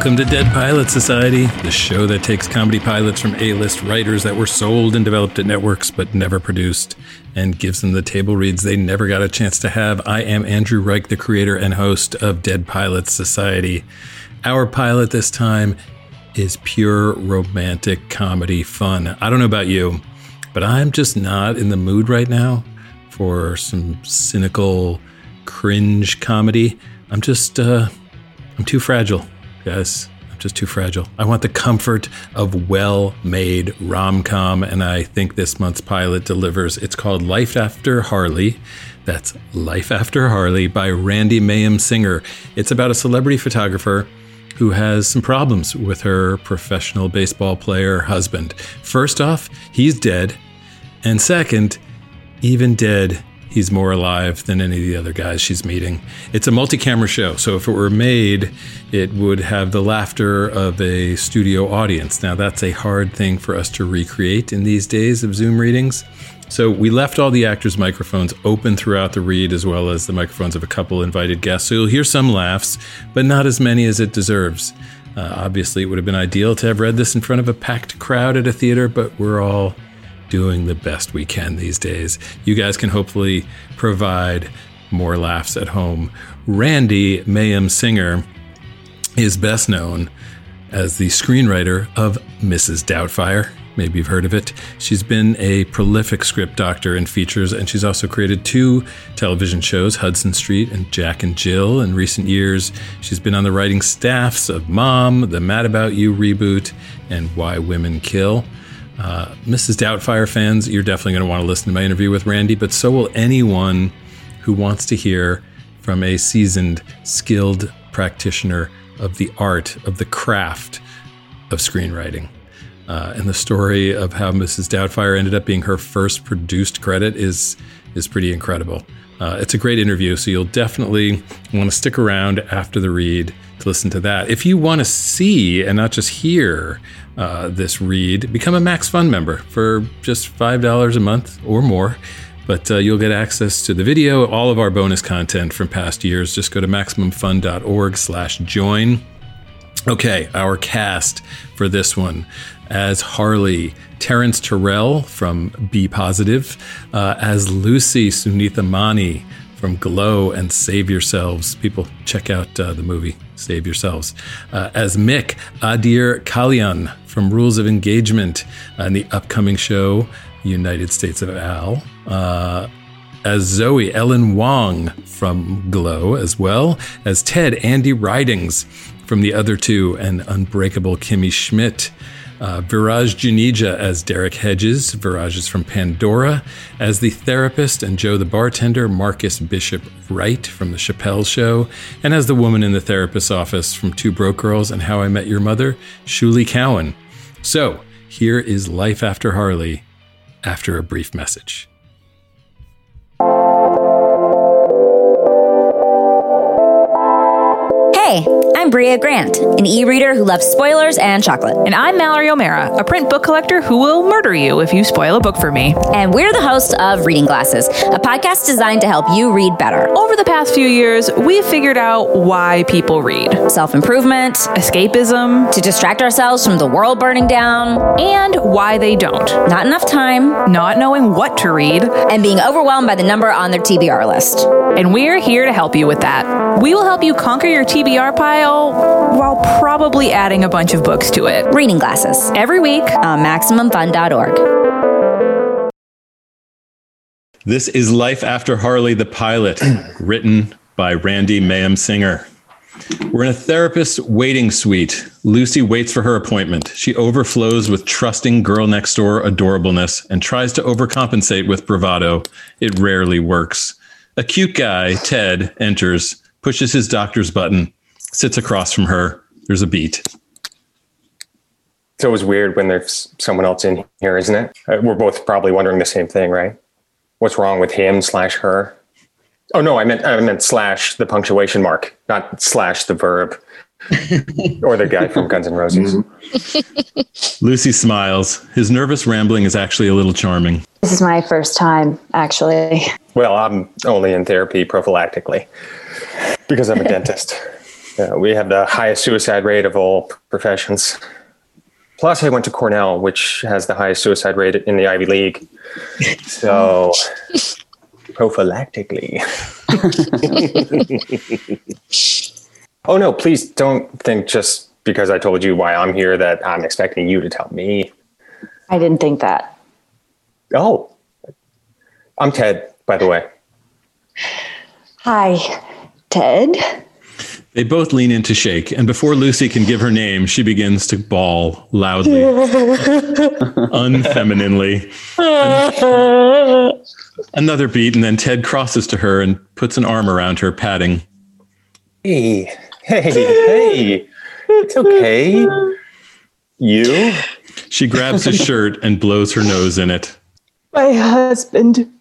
Welcome to Dead Pilots Society, the show that takes comedy pilots from A list writers that were sold and developed at networks but never produced and gives them the table reads they never got a chance to have. I am Andrew Reich, the creator and host of Dead Pilots Society. Our pilot this time is pure romantic comedy fun. I don't know about you, but I'm just not in the mood right now for some cynical cringe comedy. I'm just, uh, I'm too fragile, guys. I'm just too fragile. I want the comfort of well made rom com, and I think this month's pilot delivers. It's called Life After Harley. That's Life After Harley by Randi Mayem Singer. It's about a celebrity photographer who has some problems with her professional baseball player husband. First off, he's dead. And second, even dead, he's more alive than any of the other guys she's meeting. It's a multi camera show, so if it were made, it would have the laughter of a studio audience. Now, that's a hard thing for us to recreate in these days of Zoom readings. So we left all the actors' microphones open throughout the read, as well as the microphones of a couple invited guests. So you'll hear some laughs, but not as many as it deserves. Uh, obviously, it would have been ideal to have read this in front of a packed crowd at a theater, but we're all doing the best we can these days. You guys can hopefully provide more laughs at home. Randi Mayem Singer is best known as the screenwriter of Mrs. Doubtfire. Maybe you've heard of it. She's been a prolific script doctor in features, and she's also created two television shows, Hudson Street and Jack and Jill. In recent years, she's been on the writing staffs of Mom, the Mad About You reboot, and Why Women Kill. Uh, Mrs. Doubtfire fans, you're definitely going to want to listen to my interview with Randi, but so will anyone who wants to hear from a seasoned, skilled practitioner of the art, of the craft of screenwriting. Uh, and the story of how Mrs. Doubtfire ended up being her first produced credit is is pretty incredible. Uh, it's a great interview, so you'll definitely want to stick around after the read to listen to that. If you want to see and not just hear uh, this read, become a Max Fund member for just five dollars a month or more. But uh, you'll get access to the video, all of our bonus content from past years. Just go to maximumfun.org/join. Okay, our cast for this one as Harley, Terrence Terrell from Be Positive, uh, as Lucy Sunita Mani from Glow and Save Yourselves. People, check out uh, the movie Save Yourselves. Uh, as Mick, Adhir Kalyan from Rules of Engagement and the upcoming show United States of Al. Uh, as Zoe Ellen Wong from Glow, as well as Ted Andy Ridings from the other two, and Unbreakable Kimmy Schmidt. Uh, Viraj Juneja as Derek Hedges. Viraj is from Pandora. As the therapist and Joe the bartender, Marcus Bishop Wright from The Chappelle Show. And as the woman in the therapist's office from Two Broke Girls and How I Met Your Mother, Shulie Cowen. So, here is Life After Harley after a brief message. Hey, I'm Brea Grant, an e reader who loves spoilers and chocolate. And I'm Mallory O'Mara, a print book collector who will murder you if you spoil a book for me. And we're the hosts of Reading Glasses, a podcast designed to help you read better. Over the past few years, we've figured out why people read self improvement, escapism, to distract ourselves from the world burning down, and why they don't. Not enough time, not knowing what to read, and being overwhelmed by the number on their TBR list. And we're here to help you with that. We will help you conquer your TBR pile while probably adding a bunch of books to it. Reading glasses. Every week on MaximumFun.org. This is Life After Harley the Pilot, written by Randi Mayem Singer. We're in a therapist's waiting suite. Lucy waits for her appointment. She overflows with trusting girl next door adorableness and tries to overcompensate with bravado. It rarely works. A cute guy, Ted, enters, pushes his doctor's button sits across from her. There's a beat. It's always weird when there's someone else in here, isn't it? Uh, we're both probably wondering the same thing, right? What's wrong with him slash her? Oh no, I meant I meant slash the punctuation mark, not slash the verb. or the guy from Guns N' Roses. Mm-hmm. Lucy smiles. His nervous rambling is actually a little charming. This is my first time, actually. Well, I'm only in therapy prophylactically because I'm a dentist. Uh, we have the highest suicide rate of all professions. Plus, I went to Cornell, which has the highest suicide rate in the Ivy League. So, prophylactically. oh, no, please don't think just because I told you why I'm here that I'm expecting you to tell me. I didn't think that. Oh, I'm Ted, by the way. Hi, Ted. They both lean in to shake, and before Lucy can give her name, she begins to bawl loudly, unfemininely. Another beat, and then Ted crosses to her and puts an arm around her, patting. Hey, hey, hey. It's okay. You? She grabs his shirt and blows her nose in it. My husband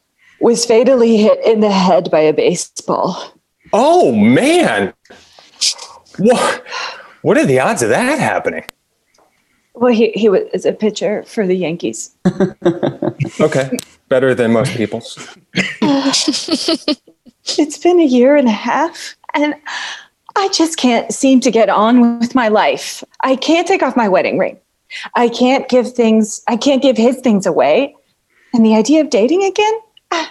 was fatally hit in the head by a baseball. Oh, man. What, what are the odds of that happening? Well, he, he was a pitcher for the Yankees. Okay. Better than most people's. It's been a year and a half, and I just can't seem to get on with my life. I can't take off my wedding ring. I can't give things, I can't give his things away. And the idea of dating again? I,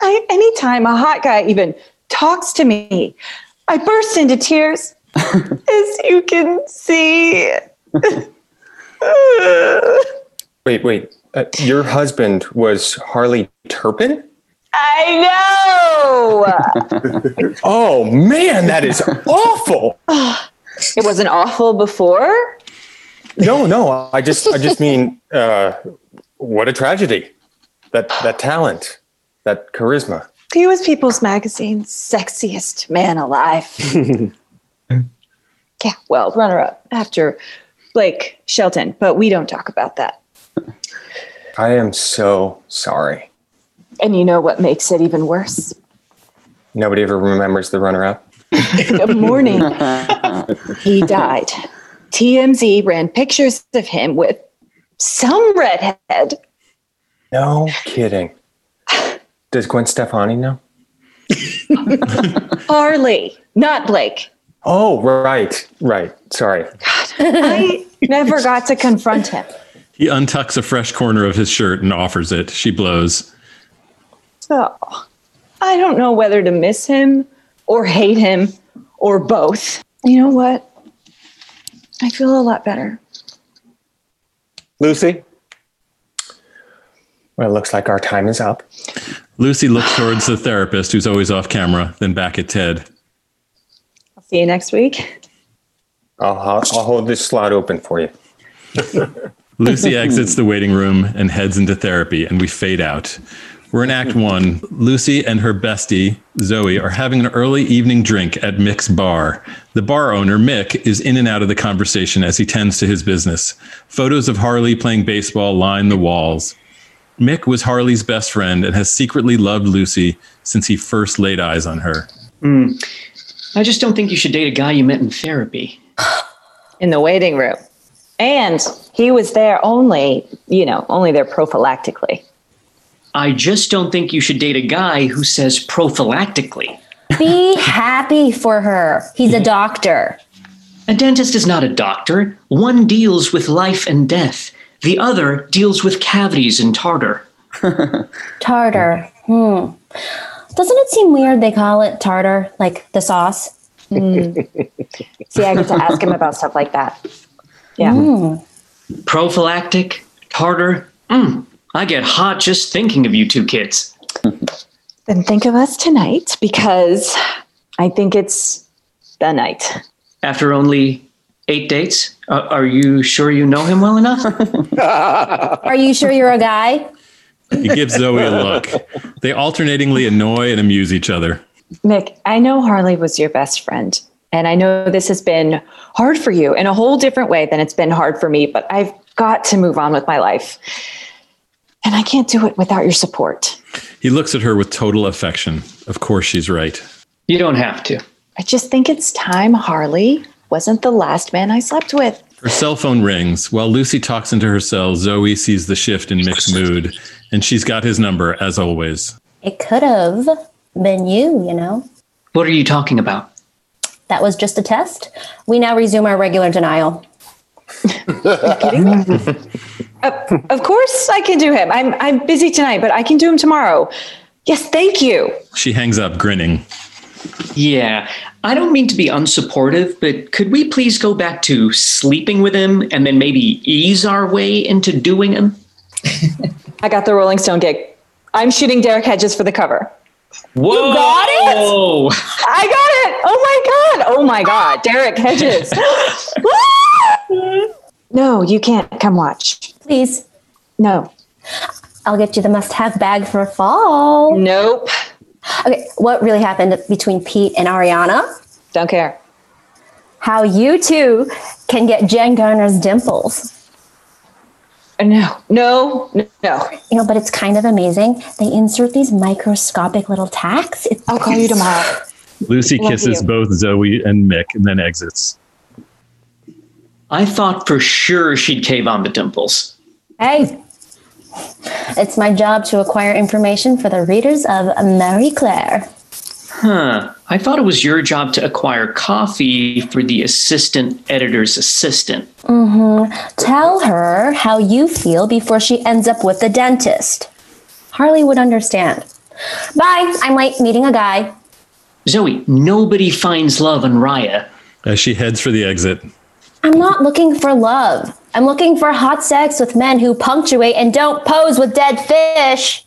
I, anytime a hot guy even talks to me, I burst into tears, as you can see. Wait, wait. Uh, your husband was Harley Turpin? I know. Oh, man, that is awful. it wasn't awful before. No, no. I just, I just mean, uh, what a tragedy. That, that talent, that charisma. He was People's Magazine's sexiest man alive. yeah, well, runner up after Blake Shelton, but we don't talk about that. I am so sorry. And you know what makes it even worse? Nobody ever remembers the runner up. The morning he died, TMZ ran pictures of him with some redhead. No kidding. Does Gwen Stefani know? Harley, not Blake. Oh, right, right. Sorry. I never got to confront him. He untucks a fresh corner of his shirt and offers it. She blows. So I don't know whether to miss him or hate him or both. You know what? I feel a lot better. Lucy? Well, it looks like our time is up. Lucy looks towards the therapist, who's always off camera, then back at Ted. I'll see you next week. I'll, I'll, I'll hold this slot open for you. Lucy exits the waiting room and heads into therapy, and we fade out. We're in Act One. Lucy and her bestie, Zoe, are having an early evening drink at Mick's bar. The bar owner, Mick, is in and out of the conversation as he tends to his business. Photos of Harley playing baseball line the walls. Mick was Harley's best friend and has secretly loved Lucy since he first laid eyes on her. Hmm. I just don't think you should date a guy you met in therapy. in the waiting room. And he was there only, you know, only there prophylactically. I just don't think you should date a guy who says prophylactically. Be happy for her. He's a doctor. A dentist is not a doctor. One deals with life and death. The other deals with cavities and tartar. Tartar. Hmm. Doesn't it seem weird they call it tartar, like the sauce? See, I get to ask him about stuff like that. Yeah. Prophylactic, tartar. Mm, I get hot just thinking of you two kids. Then think of us tonight because I think it's the night. After only eight dates, uh, are you sure you know him well enough? Are you sure you're a guy? He gives Zoe a look. They alternatingly annoy and amuse each other. Mick, I know Harley was your best friend. And I know this has been hard for you in a whole different way than it's been hard for me, but I've got to move on with my life. And I can't do it without your support. He looks at her with total affection. Of course, she's right. you don't have to. I just think it's time Harley wasn't the last man I slept with. Her cell phone rings. While Lucy talks into her cell, Zoe sees the shift in Mick's mood, and she's got his number as always. It could have been you, you know? What are you talking about? That was just a test. We now resume our regular denial. Uh, of course, I can do him. I'm I'm busy tonight, but I can do him tomorrow. Yes, thank you. She hangs up, grinning. Yeah, I don't mean to be unsupportive, but could we please go back to sleeping with him and then maybe ease our way into doing him? I got the Rolling Stone gig. I'm shooting Derek Hedges for the cover. Whoa! got it? I got it. Oh my god. Oh my god. Derek Hedges. no, you can't come watch. Please, No. I'll get you the must have bag for fall. Nope. Okay, what really happened between Pete and Ariana? Don't care. How you two can get Jen Garner's dimples. Uh, no. No. No. You know, but it's kind of amazing. They insert these microscopic little tacks. It's I'll call you tomorrow. Lucy Love kisses you. both Zoe and Mick and then exits. I thought for sure she'd cave on the dimples. Hey, it's my job to acquire information for the readers of Marie Claire. Huh. I thought it was your job to acquire coffee for the assistant editor's assistant. Mhm. Tell her how you feel before she ends up with the dentist. Harley would understand. Bye. I'm late meeting a guy. Zoe, nobody finds love in Raya. As she heads for the exit, I'm not looking for love. I'm looking for hot sex with men who punctuate and don't pose with dead fish.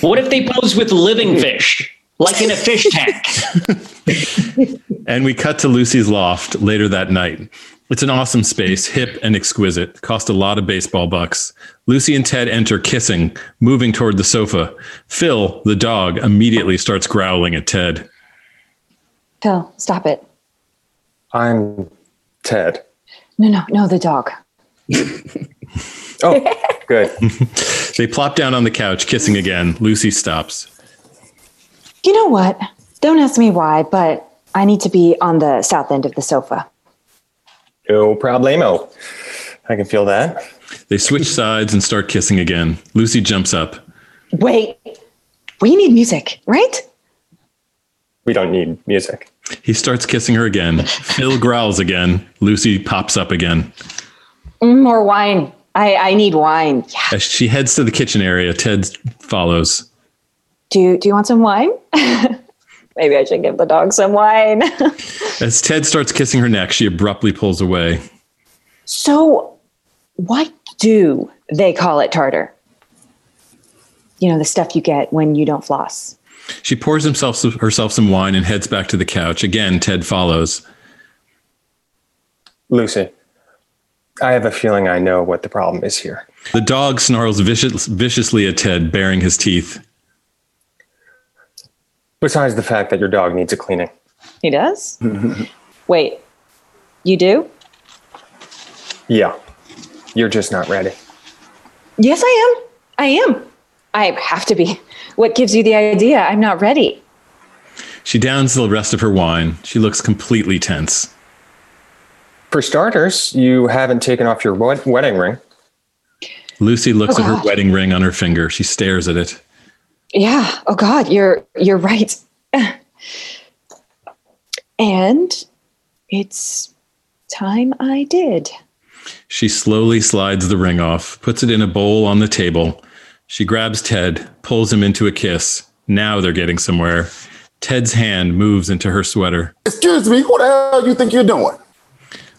What if they pose with living fish, like in a fish tank? and we cut to Lucy's loft later that night. It's an awesome space, hip and exquisite. Cost a lot of baseball bucks. Lucy and Ted enter kissing, moving toward the sofa. Phil, the dog, immediately starts growling at Ted. Phil, stop it. I'm Ted. No, no, no, the dog. Oh, good. They plop down on the couch, kissing again. Lucy stops. You know what? Don't ask me why, but I need to be on the south end of the sofa. No problemo. I can feel that. They switch sides and start kissing again. Lucy jumps up. Wait, we need music, right? We don't need music. He starts kissing her again. Phil growls again. Lucy pops up again. Mm, More wine. I, I need wine. Yeah. As she heads to the kitchen area, Ted follows. Do you, do you want some wine? Maybe I should give the dog some wine. As Ted starts kissing her neck, she abruptly pulls away. so, what do they call it tartar? You know, the stuff you get when you don't floss. She pours himself herself some wine and heads back to the couch. Again, Ted follows. Lucy, I have a feeling I know what the problem is here. The dog snarls vicious, viciously at Ted, baring his teeth. Besides the fact that your dog needs a cleaning. He does? Wait, you do? Yeah. You're just not ready. Yes, I am. I am. I have to be. What gives you the idea I'm not ready? She downs the rest of her wine. She looks completely tense. For starters, you haven't taken off your wed- wedding ring. Lucy looks Oh, at her wedding ring on her finger. She stares at it. Yeah. Oh God, you're you're right. and it's time I did. She slowly slides the ring off, puts it in a bowl on the table. She grabs Ted, pulls him into a kiss. Now they're getting somewhere. Ted's hand moves into her sweater. Excuse me, what the hell you think you're doing?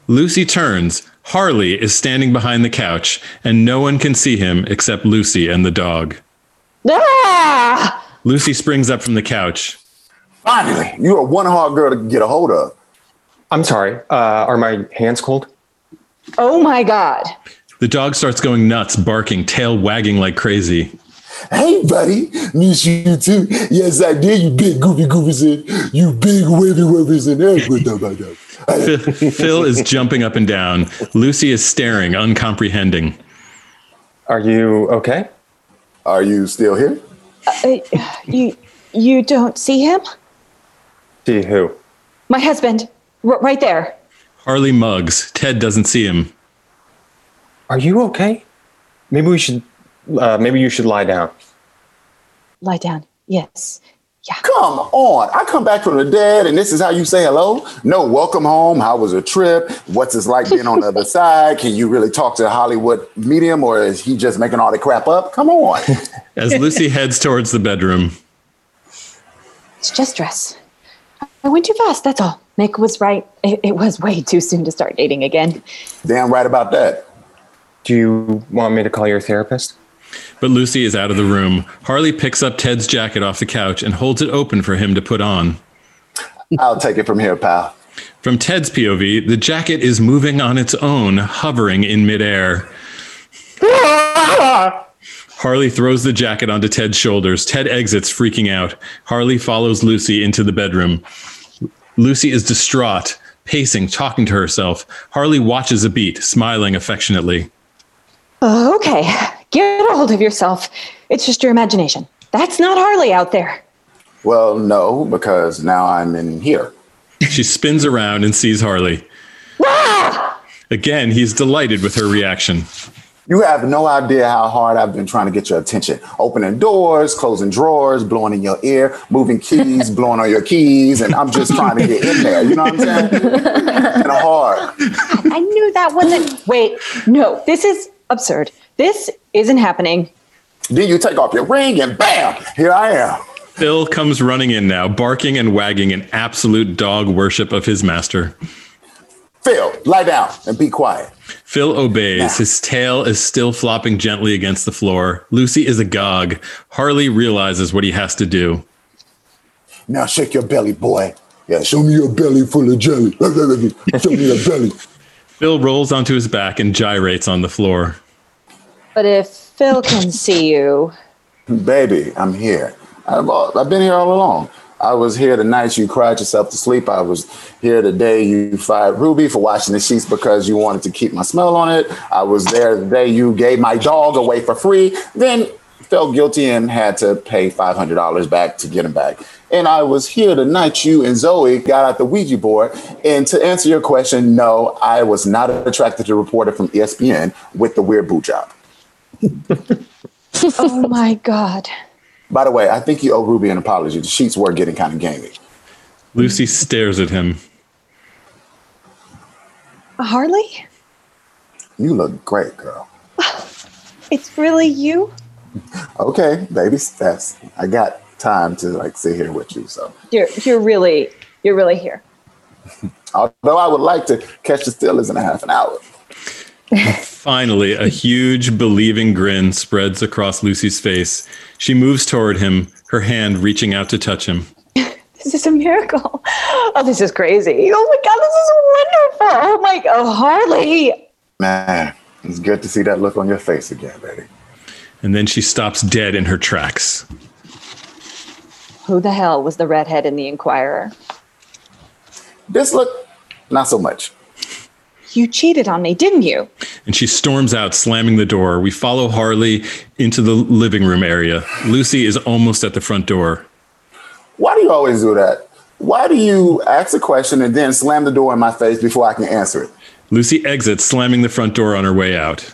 Lucy turns. Harley is standing behind the couch, and no one can see him except Lucy and the dog. Ah! Lucy springs up from the couch. Finally, you're a one hard girl to get a hold of. I'm sorry. Uh, are my hands cold? Oh my God. The dog starts going nuts, barking, tail wagging like crazy. Hey, buddy, miss you too. Yes, I did. You big goofy goofies in. You big wavy wavers in everything. Hey, Phil is jumping up and down. Lucy is staring, uncomprehending. Are you okay? Are you still here? Uh, you you don't see him? See who? My husband, r- right there. Harley mugs. Ted doesn't see him. Are you okay? Maybe we should. Uh, maybe you should lie down. Lie down. Yes. Yeah. Come on. I come back from the dead and this is how you say hello? No, welcome home. How was the trip? What's it like being on the other side? Can you really talk to a Hollywood medium or is he just making all the crap up? Come on. As Lucy heads towards the bedroom, It's just dress. I went too fast, that's all. Mick was right. It, it was way too soon to start dating again. Damn right about that. Do you want me to call your therapist? but Lucy is out of the room. Harley picks up Ted's jacket off the couch and holds it open for him to put on. I'll take it from here, pal. From Ted's POV, the jacket is moving on its own, hovering in midair. Harley throws the jacket onto Ted's shoulders. Ted exits, freaking out. Harley follows Lucy into the bedroom. Lucy is distraught, pacing, talking to herself. Harley watches a beat, smiling affectionately. Oh, Okay, get a hold of yourself. It's just your imagination. That's not Harley out there. Well, no, because now I'm in here. She spins around and sees Harley. Ah! Again, he's delighted with her reaction. You have no idea how hard I've been trying to get your attention. Opening doors, closing drawers, blowing in your ear, moving keys, blowing on your keys, and I'm just trying to get in there. You know what I'm saying? kind of hard. I knew that wasn't. Wait, no, this is absurd. This isn't happening. Then you take off your ring and bam, here I am. Phil comes running in now, barking and wagging in absolute dog worship of his master. Phil, lie down and be quiet. Phil obeys. Yeah. His tail is still flopping gently against the floor. Lucy is agog. Harley realizes what he has to do. Now shake your belly, boy. Yeah, show me your belly full of jelly. show me your belly. Phil rolls onto his back and gyrates on the floor. But if Phil can see you, Baby, I'm here. I've, I've been here all along. I was here the night you cried yourself to sleep. I was here the day you fired Ruby for washing the sheets because you wanted to keep my smell on it. I was there the day you gave my dog away for free, then felt guilty and had to pay $500 back to get him back. And I was here the night you and Zoe got out the Ouija board. And to answer your question, no, I was not attracted to the reporter from ESPN with the weird boot job. oh my God. By the way, I think you owe Ruby an apology. The sheets were getting kind of gamey. Lucy stares at him. Harley? You look great, girl. It's really you? Okay, baby steps. I got time to like sit here with you. So, You're you're really you're really here. although I would like to catch the Steelers in a half an hour. Finally, a huge, believing grin spreads across Lucy's face. She moves toward him, her hand reaching out to touch him. This is a miracle. Oh, this is crazy. Oh my God, this is wonderful. Oh my oh Harley. Man, it's good to see that look on your face again, baby. And then she stops dead in her tracks. Who the hell was the redhead in the Inquirer? This look, not so much. You cheated on me, didn't you? And she storms out, slamming the door. We follow Harley into the living room area. Lucy is almost at the front door. Why do you always do that? Why do you ask a question and then slam the door in my face before I can answer it? Lucy exits, slamming the front door on her way out.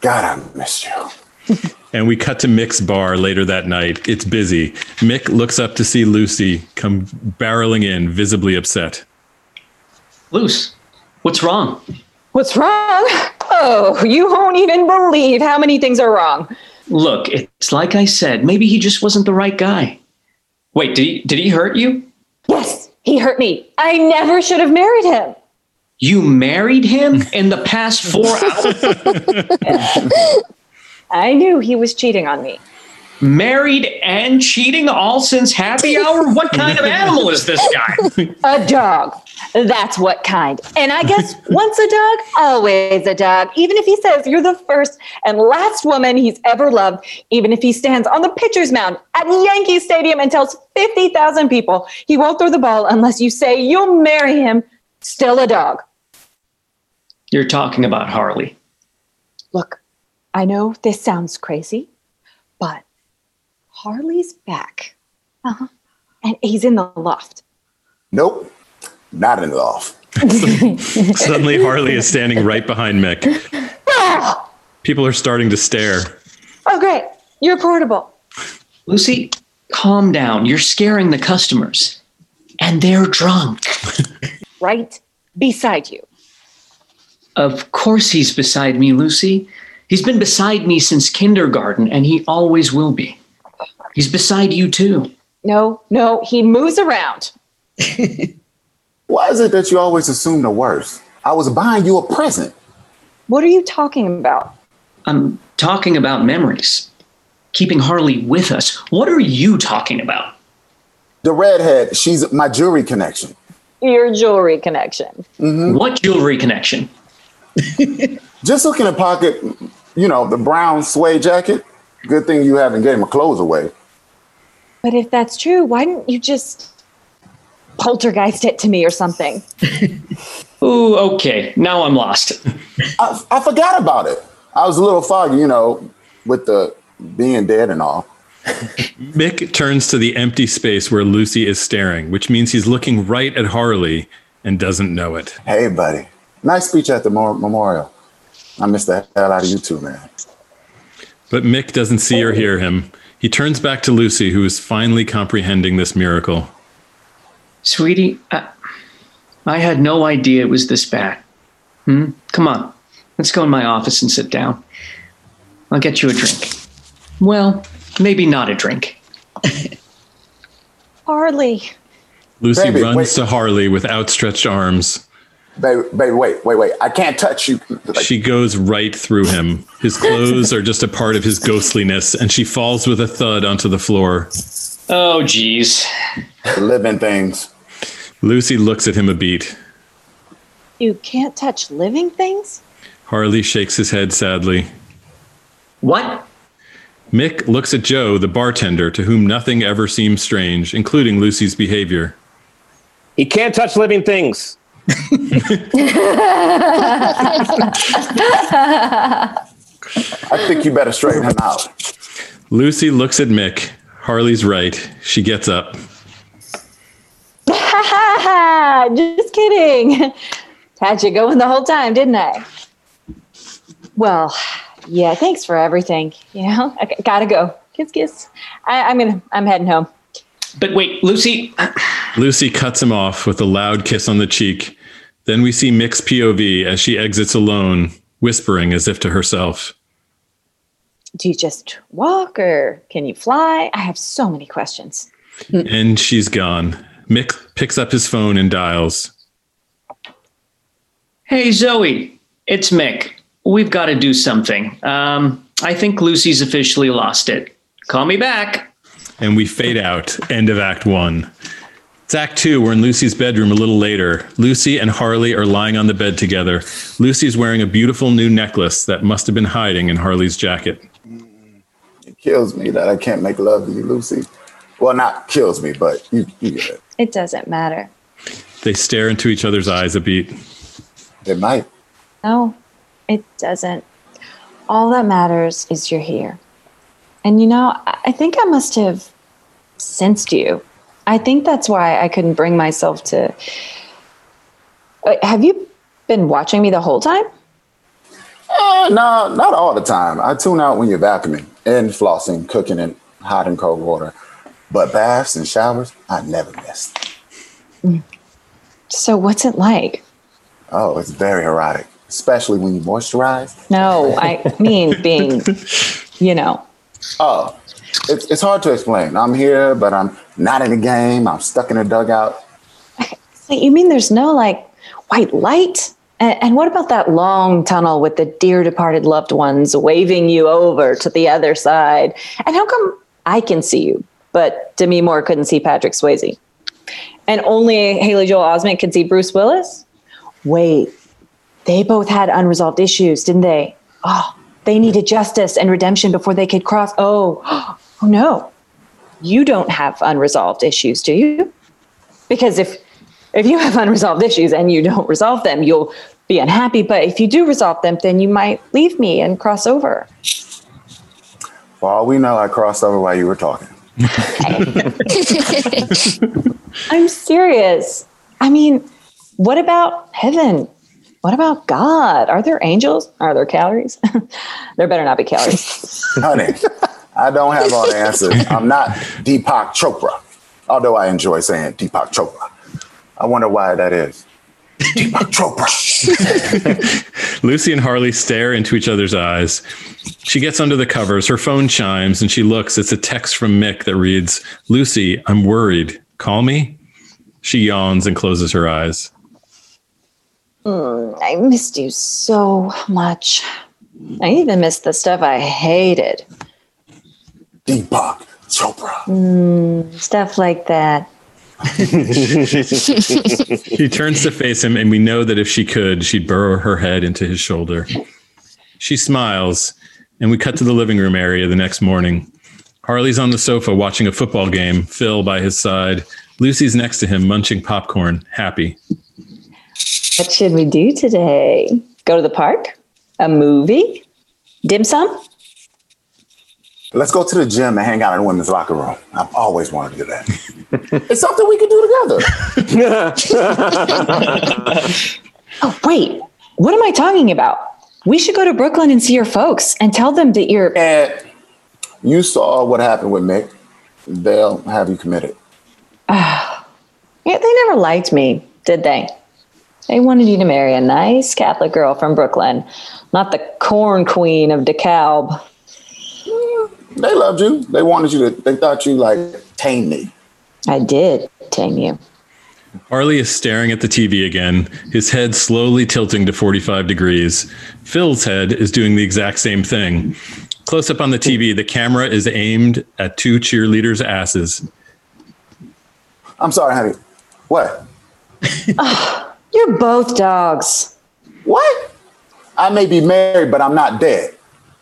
God, I missed you. And we cut to Mick's bar later that night. It's busy. Mick looks up to see Lucy come barreling in, visibly upset. Luce, what's wrong? What's wrong? Oh, you won't even believe how many things are wrong. Look, it's like I said, maybe he just wasn't the right guy. Wait, did he, did he hurt you? Yes, he hurt me. I never should have married him. You married him in the past four hours? I knew he was cheating on me. Married and cheating all since happy hour? What kind of animal is this guy? A dog. That's what kind. And I guess once a dog, always a dog. Even if he says you're the first and last woman he's ever loved, even if he stands on the pitcher's mound at Yankee Stadium and tells 50,000 people he won't throw the ball unless you say you'll marry him, still a dog. You're talking about Harley. Look, I know this sounds crazy, but Harley's back. Uh-huh. And he's in the loft. Nope, not in the loft. Suddenly, Harley is standing right behind Mick. People are starting to stare. Oh, great. You're portable. Lucy, calm down. You're scaring the customers. And they're drunk. Right beside you. Of course, he's beside me, Lucy. He's been beside me since kindergarten, and he always will be. He's beside you, too. No, no, he moves around. Why is it that you always assume the worst? I was buying you a present. What are you talking about? I'm talking about memories, keeping Harley with us. What are you talking about? The redhead, she's my jewelry connection. Your jewelry connection. Mm-hmm. What jewelry connection? Just look in the pocket, you know, the brown suede jacket. Good thing you haven't gave my clothes away. But if that's true, why didn't you just poltergeist it to me or something? Ooh, okay. Now I'm lost. I, I forgot about it. I was a little foggy, you know, with the being dead and all. Mick turns to the empty space where Lucy is staring, which means he's looking right at Harley and doesn't know it. Hey, buddy. Nice speech at the mor- memorial. I missed the hell out of you too, man. But Mick doesn't see or hear him. He turns back to Lucy, who is finally comprehending this miracle. Sweetie, I, I had no idea it was this bad. Hmm? Come on. Let's go in my office and sit down. I'll get you a drink. Well, maybe not a drink. Harley. Lucy Baby, runs wait. to Harley with outstretched arms. Baby, baby, wait, wait, wait. I can't touch you. Like, She goes right through him. His clothes are just a part of his ghostliness, and she falls with a thud onto the floor. Oh, geez. living things. Lucy looks at him a beat. You can't touch living things? Harley shakes his head sadly. What? Mick looks at Joe, the bartender, to whom nothing ever seems strange, including Lucy's behavior. He can't touch living things. I think you better straighten him out. Lucy looks at Mick. Harley's right. She gets up. Just kidding. Had you going the whole time, didn't I? Well, yeah, thanks for everything. You know, I g- gotta go. Kiss, kiss. I, I'm gonna, I'm heading home. But wait, Lucy, Lucy cuts him off with a loud kiss on the cheek. Then we see Mick's POV as she exits alone, whispering as if to herself. Do you just walk or can you fly? I have so many questions. And she's gone. Mick picks up his phone and dials. Hey, Zoe, it's Mick. We've got to do something. Um, I think Lucy's officially lost it. Call me back. And we fade out. End of Act One. It's Act Two. We're in Lucy's bedroom a little later. Lucy and Harley are lying on the bed together. Lucy's wearing a beautiful new necklace that must have been hiding in Harley's jacket. It kills me that I can't make love to you, Lucy. Well, not kills me, but you, you get it. It doesn't matter. They stare into each other's eyes a beat. It might. No, it doesn't. All that matters is you're here. And you know, I think I must have sensed you. I think that's why I couldn't bring myself to. Have you been watching me the whole time? Uh, no, not all the time. I tune out when you're vacuuming and flossing, cooking in hot and cold water. But baths and showers, I never miss. So, what's it like? Oh, it's very erotic, especially when you moisturize. No, I mean being, you know, Oh, it's, it's hard to explain. I'm here, but I'm not in the game. I'm stuck in a dugout. you mean there's no like white light? And, and what about that long tunnel with the dear departed loved ones waving you over to the other side? And how come I can see you, but Demi Moore couldn't see Patrick Swayze? And only Haley Joel Osment could see Bruce Willis? Wait, they both had unresolved issues, didn't they? Oh, they needed justice and redemption before they could cross. Oh, oh no. You don't have unresolved issues, do you? Because if if you have unresolved issues and you don't resolve them, you'll be unhappy. But if you do resolve them, then you might leave me and cross over. For all we know, I crossed over while you were talking. I'm serious. I mean, what about heaven? What about God? Are there angels? Are there calories? there better not be calories. Honey, I don't have all the answers. I'm not Deepak Chopra, although I enjoy saying Deepak Chopra. I wonder why that is. Deepak Chopra. Lucy and Harley stare into each other's eyes. She gets under the covers. Her phone chimes and she looks. It's a text from Mick that reads Lucy, I'm worried. Call me? She yawns and closes her eyes. Mm, I missed you so much. I even missed the stuff I hated. Deepak Chopra. Mm, stuff like that. She turns to face him, and we know that if she could, she'd burrow her head into his shoulder. She smiles, and we cut to the living room area the next morning. Harley's on the sofa watching a football game, Phil by his side. Lucy's next to him, munching popcorn, happy. What should we do today? Go to the park? A movie? Dim sum? Let's go to the gym and hang out in the women's locker room. I've always wanted to do that. it's something we can do together. Oh, wait. What am I talking about? We should go to Brooklyn and see your folks and tell them that you're. And you saw what happened with Mick. They'll have you committed. Yeah, they never liked me, did they? They wanted you to marry a nice Catholic girl from Brooklyn, not the corn queen of DeKalb. Mm, they loved you. They wanted you to, they thought you like tame me. I did tame you. Harley is staring at the TV again, his head slowly tilting to 45 degrees. Phil's head is doing the exact same thing. Close up on the TV, the camera is aimed at two cheerleaders' asses. I'm sorry, honey. What? You're both dogs. What? I may be married, but I'm not dead.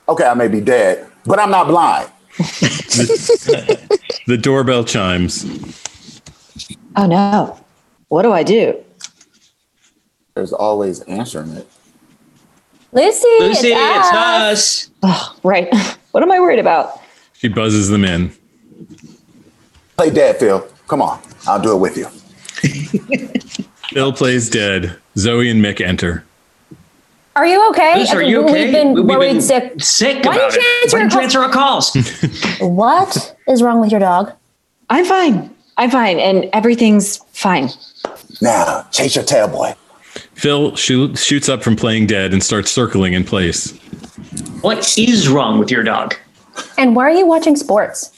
Okay, I may be dead, but I'm not blind. The doorbell chimes. Oh no. What do I do? There's always answering it. Lucy, Lucy, it's it's us. us. Oh, right. What am I worried about? She buzzes them in. Play dead, Phil. Come on, I'll do it with you. Phil plays dead. Zoe and Mick enter. Are you okay? Lucy, are you okay? We've been We- we've worried been sick. Sick Why about didn't you it. answer Why your didn't answer our calls? What is wrong with your dog? I'm fine. I'm fine. And everything's fine. Now, chase your tail, boy. Phil shoot, shoots up from playing dead and starts circling in place. what is wrong with your dog? And why are you watching sports?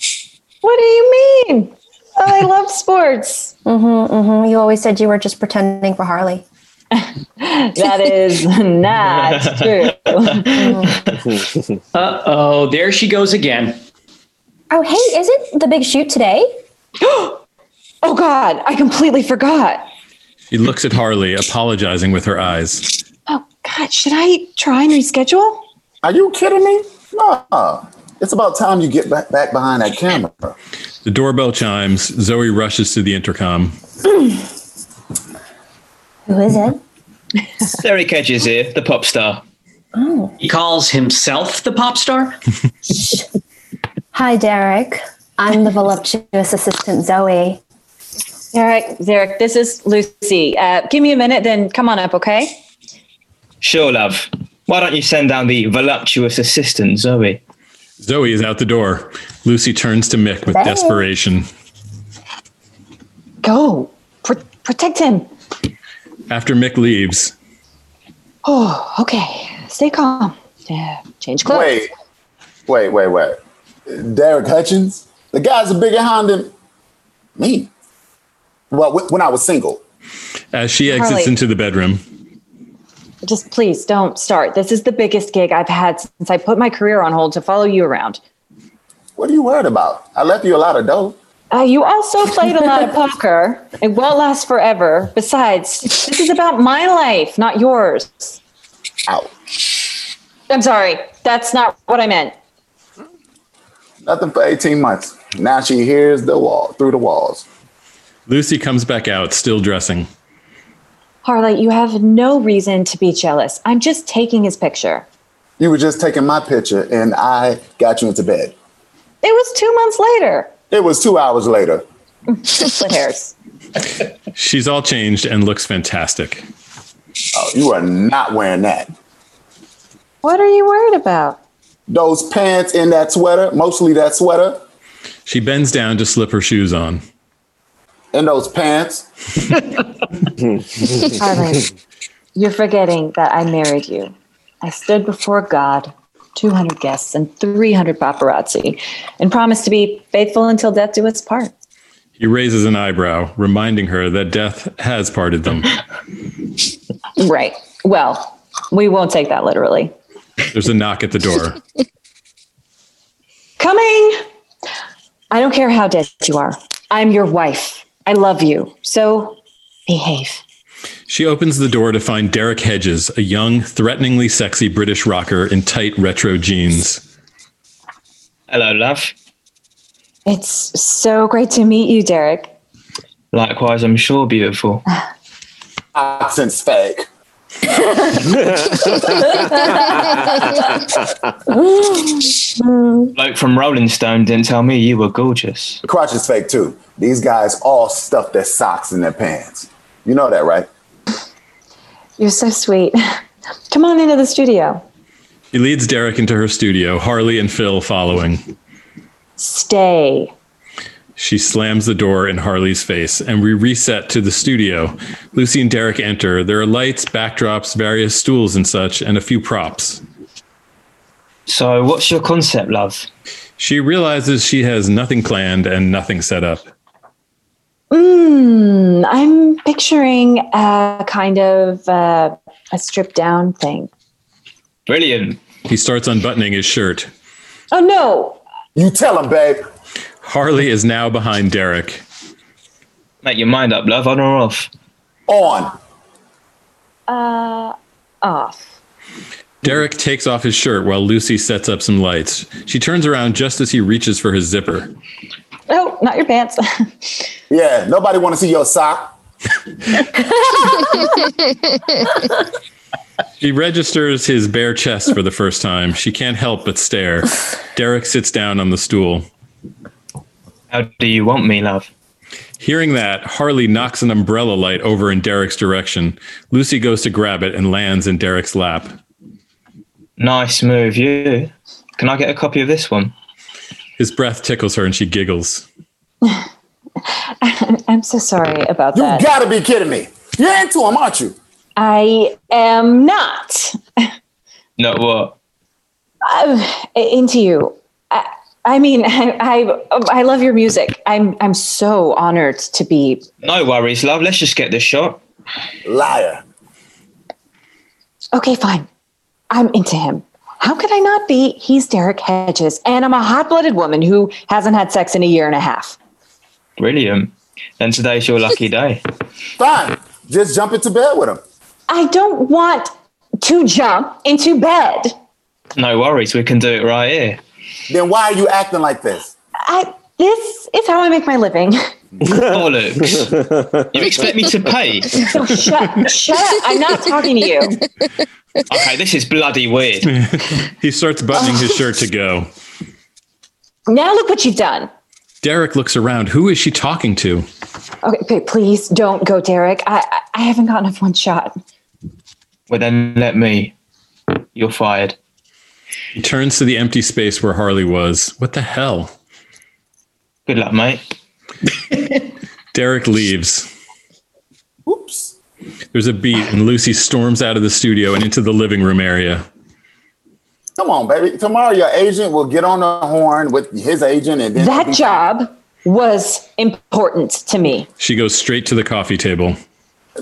What do you mean? Oh, I love sports. Mm, You always said you were just pretending for Harley. That is not true. Uh oh, there she goes again. Oh, hey, is it the big shoot today? Oh God, I completely forgot. She looks at Harley, apologizing with her eyes. Oh God, should I try and reschedule? Are you kidding me? No. It's about time you get back, back behind that camera. The doorbell chimes. Zoe rushes to the intercom. Who is it? Derek Hedges is here, the pop star. Oh. He calls himself the pop star. Hi, Derek. I'm the voluptuous assistant, Zoe. Derek, Derek, this is Lucy. Uh, give me a minute, then come on up, okay? Sure, love. Why don't you send down the voluptuous assistant, Zoe? Zoe is out the door. Lucy turns to Mick with Bye. desperation. Go. Pr- protect him. After Mick leaves, Oh, okay. Stay calm. Yeah. Change clothes. Wait, wait, wait, wait. Derek Hutchins? The guy's a bigger hound than me. Well, when I was single. as she exits Harley. into the bedroom, Just please don't start. This is the biggest gig I've had since I put my career on hold to follow you around. What are you worried about? I left you a lot of dough. Uh, you also played a lot of poker. It won't last forever. Besides, this is about my life, not yours. Ouch. I'm sorry. That's not what I meant. Nothing for 18 months. Now she hears the wall through the walls. Lucy comes back out, still dressing. Harley, you have no reason to be jealous. I'm just taking his picture. You were just taking my picture and I got you into bed. It was two months later. It was two hours later. Split hairs. She's all changed and looks fantastic. Oh, you are not wearing that. What are you worried about? Those pants and that sweater, mostly that sweater, She bends down to slip her shoes on. And those pants. Harley, you're forgetting that I married you. I stood before God, 200 guests, and 300 paparazzi, and promised to be faithful until death do us part. He raises an eyebrow, reminding her that death has parted them. Right. Well, we won't take that literally. There's a knock at the door. Coming! I don't care how dead you are. I'm your wife. I love you. So behave. She opens the door to find Derek Hedges, a young, threateningly sexy British rocker in tight retro jeans. Hello, love. It's so great to meet you, Derek. Likewise, I'm sure beautiful. Accent's fake. Bloke from Rolling Stone didn't tell me you were gorgeous. The crotch is fake too. These guys all stuff their socks in their pants. You know that, right? You're so sweet. Come on into the studio. He leads Derek into her studio, Harley and Phil following. Stay. She slams the door in Harley's face, and we reset to the studio. Lucy and Derek enter. There are lights, backdrops, various stools and such, and a few props. So, what's your concept, love? She realizes she has nothing planned and nothing set up. Mm, I'm picturing a kind of uh, a stripped down thing. Brilliant. He starts unbuttoning his shirt. Oh no! You tell him, babe. Harley is now behind Derek. Make your mind up, love, on or off. On. Uh, off. Derek takes off his shirt while Lucy sets up some lights. She turns around just as he reaches for his zipper. Oh, not your pants. Yeah, nobody want to see your sock. She registers his bare chest for the first time. She can't help but stare. Derek sits down on the stool. How do you want me, love? Hearing that, Harley knocks an umbrella light over in Derek's direction. Lucy goes to grab it and lands in Derek's lap. Nice move, you. Can I get a copy of this one? His breath tickles her and she giggles. I'm so sorry about You that. You gotta be kidding me. You're into him, aren't you? I am not No, what? uh, into you. I, I mean, I, I I love your music. I'm I'm so honored to be. No worries, love. Let's just get this shot. Liar. Okay, fine. I'm into him. How could I not be? He's Derek Hedges, and I'm a hot-blooded woman who hasn't had sex in a year and a half. Brilliant. Then today's your lucky day. Fine. Just jump into bed with him. I don't want to jump into bed. No worries, we can do it right here. Then why are you acting like this? I this is how I make my living. Bollocks. You expect me to pay? Shut shut up. I'm not talking to you. Okay, this is bloody weird. He starts buttoning his shirt to go. Now look what you've done. Derek looks around. Who is she talking to? Okay, okay please don't go, Derek. I I- I haven't gotten off one shot. Well, then let me. You're fired. He turns to the empty space where Harley was. What the hell? Good luck, mate. Derek leaves. Oops. There's a beat, and Lucy storms out of the studio and into the living room area. Come on, baby. Tomorrow your agent will get on the horn with his agent and then That job was important to me. She goes straight to the coffee table.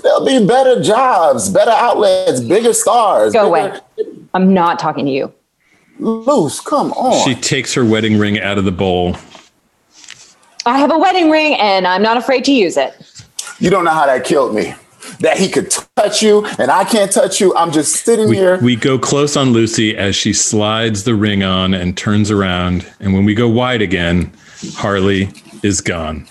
There'll be better jobs, better outlets, bigger stars. Go bigger- away. I'm not talking to you. Loose, come on. She takes her wedding ring out of the bowl. I have a wedding ring and I'm not afraid to use it. you don't know how that killed me. That he could touch you and I can't touch you. I'm just sitting We, here. we go close on Lucy as she slides the ring on and turns around. And when we go wide again, Harley is gone.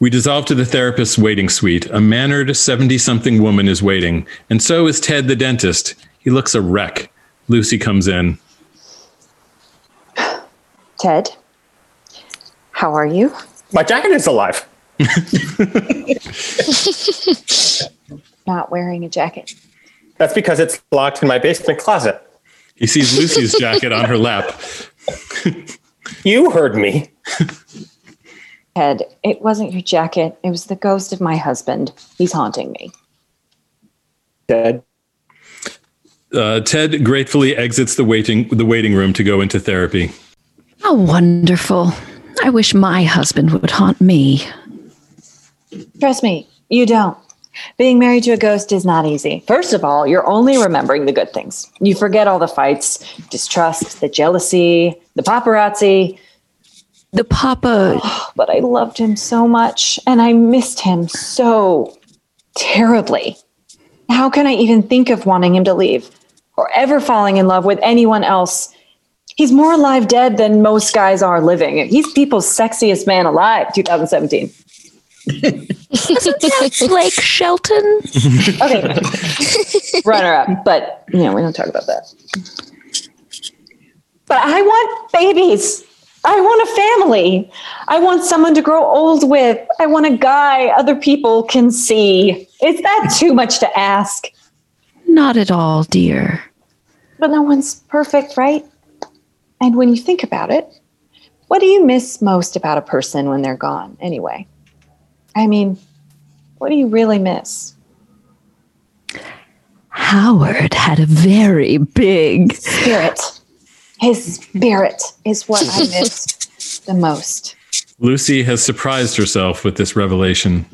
We dissolve to the therapist's waiting suite. A mannered 70 something woman is waiting, and so is Ted the dentist. He looks a wreck. Lucy comes in. Ted, how are you? My jacket is alive. Not wearing a jacket. That's because it's locked in my basement closet. He sees Lucy's jacket on her lap. You heard me. Ted, it wasn't your jacket. It was the ghost of my husband. He's haunting me. Ted. Uh, Ted gratefully exits the waiting the waiting room to go into therapy. How wonderful. I wish my husband would haunt me. Trust me, you don't. Being married to a ghost is not easy. First of all, you're only remembering the good things. You forget all the fights, distrust, the jealousy, the paparazzi. The papa. Oh, but I loved him so much and I missed him so terribly. How can I even think of wanting him to leave or ever falling in love with anyone else? He's more alive dead than most guys are living. He's people's sexiest man alive, 2017. Isn't that Blake Shelton? Okay. Runner up, but you know, we don't talk about that. But I want babies. I want a family. I want someone to grow old with. I want a guy other people can see. Is that too much to ask? Not at all, dear. But no one's perfect, right? And when you think about it, what do you miss most about a person when they're gone anyway? I mean, what do you really miss? Howard had a very big Spirit. His spirit is what I missed the most. Lucy has surprised herself with this revelation.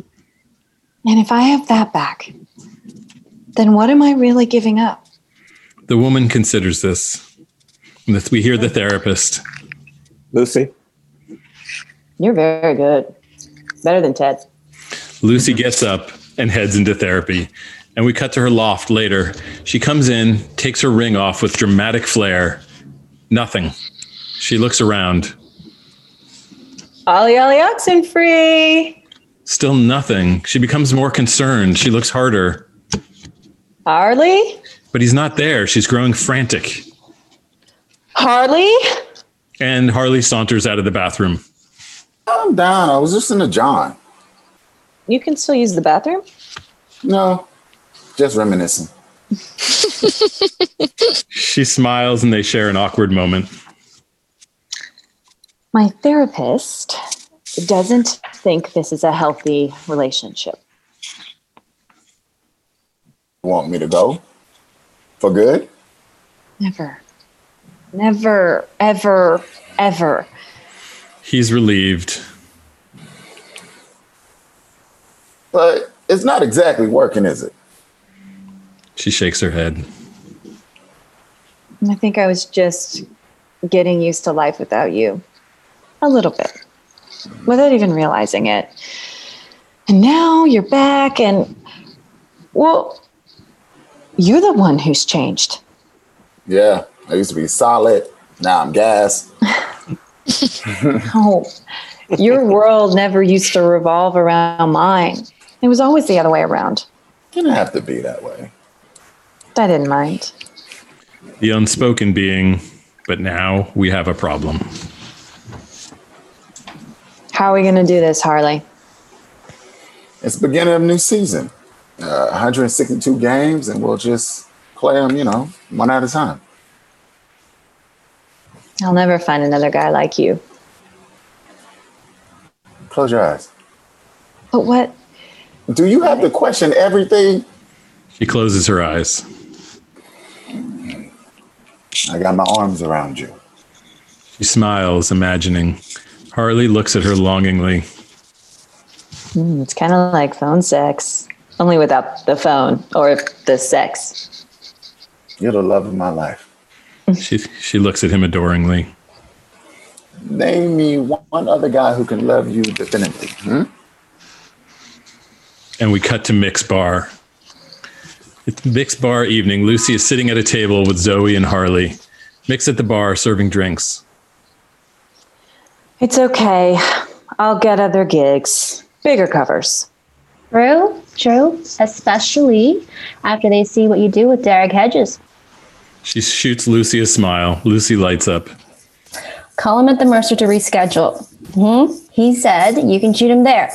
And if I have that back, then what am I really giving up? The woman considers this. We hear the therapist. Lucy. You're very good. Better than Ted. Lucy gets up and heads into therapy. And we cut to her loft later. She comes in, takes her ring off with dramatic flair. Nothing. She looks around. Ollie Ollie oxen free. Still nothing. She becomes more concerned. She looks harder. Harley? But he's not there. She's growing frantic. Harley? And Harley saunters out of the bathroom. I'm down. I was just in the John. You can still use the bathroom? No, just reminiscing. She smiles and they share an awkward moment. My therapist doesn't think this is a healthy relationship. Want me to go? For good? Never. Never, ever, ever. He's relieved. But it's not exactly working, is it? She shakes her head. I think I was just getting used to life without you. A little bit. Without even realizing it. And now you're back, and well, you're the one who's changed. Yeah, I used to be solid. Now I'm gas. Oh, your world never used to revolve around mine. It was always the other way around. Didn't have to be that way. I didn't mind. The unspoken being, but now we have a problem. How are we going to do this, Harley? It's the beginning of a new season. Uh, 162 games, and we'll just play them, you know, one at a time. I'll never find another guy like you. Close your eyes. But what? Do you have to question everything? She closes her eyes. I got my arms around you. She smiles, imagining. Harley looks at her longingly. Hmm, it's kind of like phone sex, only without the phone or the sex. You're the love of my life. She she looks at him adoringly. Name me one other guy who can love you definitively. Hmm? And we cut to Mick's bar. It's Mick's bar evening. Lucy is sitting at a table with Zoe and Harley. Mick's at the bar serving drinks. It's okay. I'll get other gigs, bigger covers. True, true. Especially after they see what you do with Derek Hedges. She shoots Lucy a smile. Lucy lights up. Call him at the Mercer to reschedule. hmm He said you can shoot him there.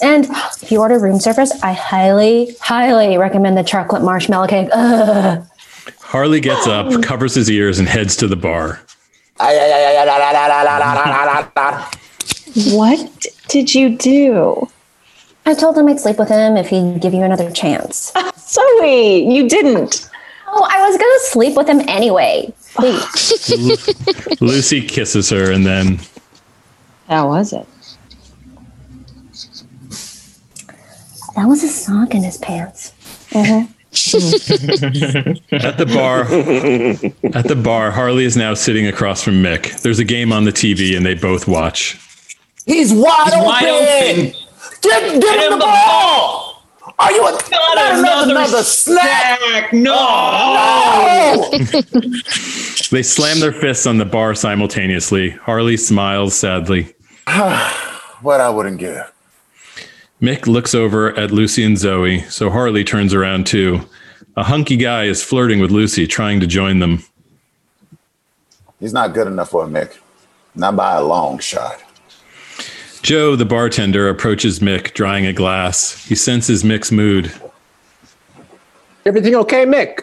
And if you order room service, I highly, highly recommend the chocolate marshmallow cake. Ugh. Harley gets up, covers his ears, and heads to the bar. What did you do? I told him I'd sleep with him if he'd give you another chance. Zoe, you didn't. Oh, I was gonna sleep with him anyway. Please. Lucy kisses her, and then How was it? that was a sock in his pants. Mm-hmm. at the bar, at the bar, Harley is now sitting across from Mick. There's a game on the TV, and they both watch. He's wide He's open. wide open. Get, get him the ball. Are you a, not, another, another snack? Snack, No. Oh! They slam their fists on the bar simultaneously. Harley smiles sadly. what I wouldn't give. Mick looks over at Lucy and Zoe, so Harley turns around too. A hunky guy is flirting with Lucy, trying to join them. He's not good enough for Mick. Not by a long shot. Joe, the bartender, approaches Mick, drying a glass. He senses Mick's mood. Everything okay, Mick?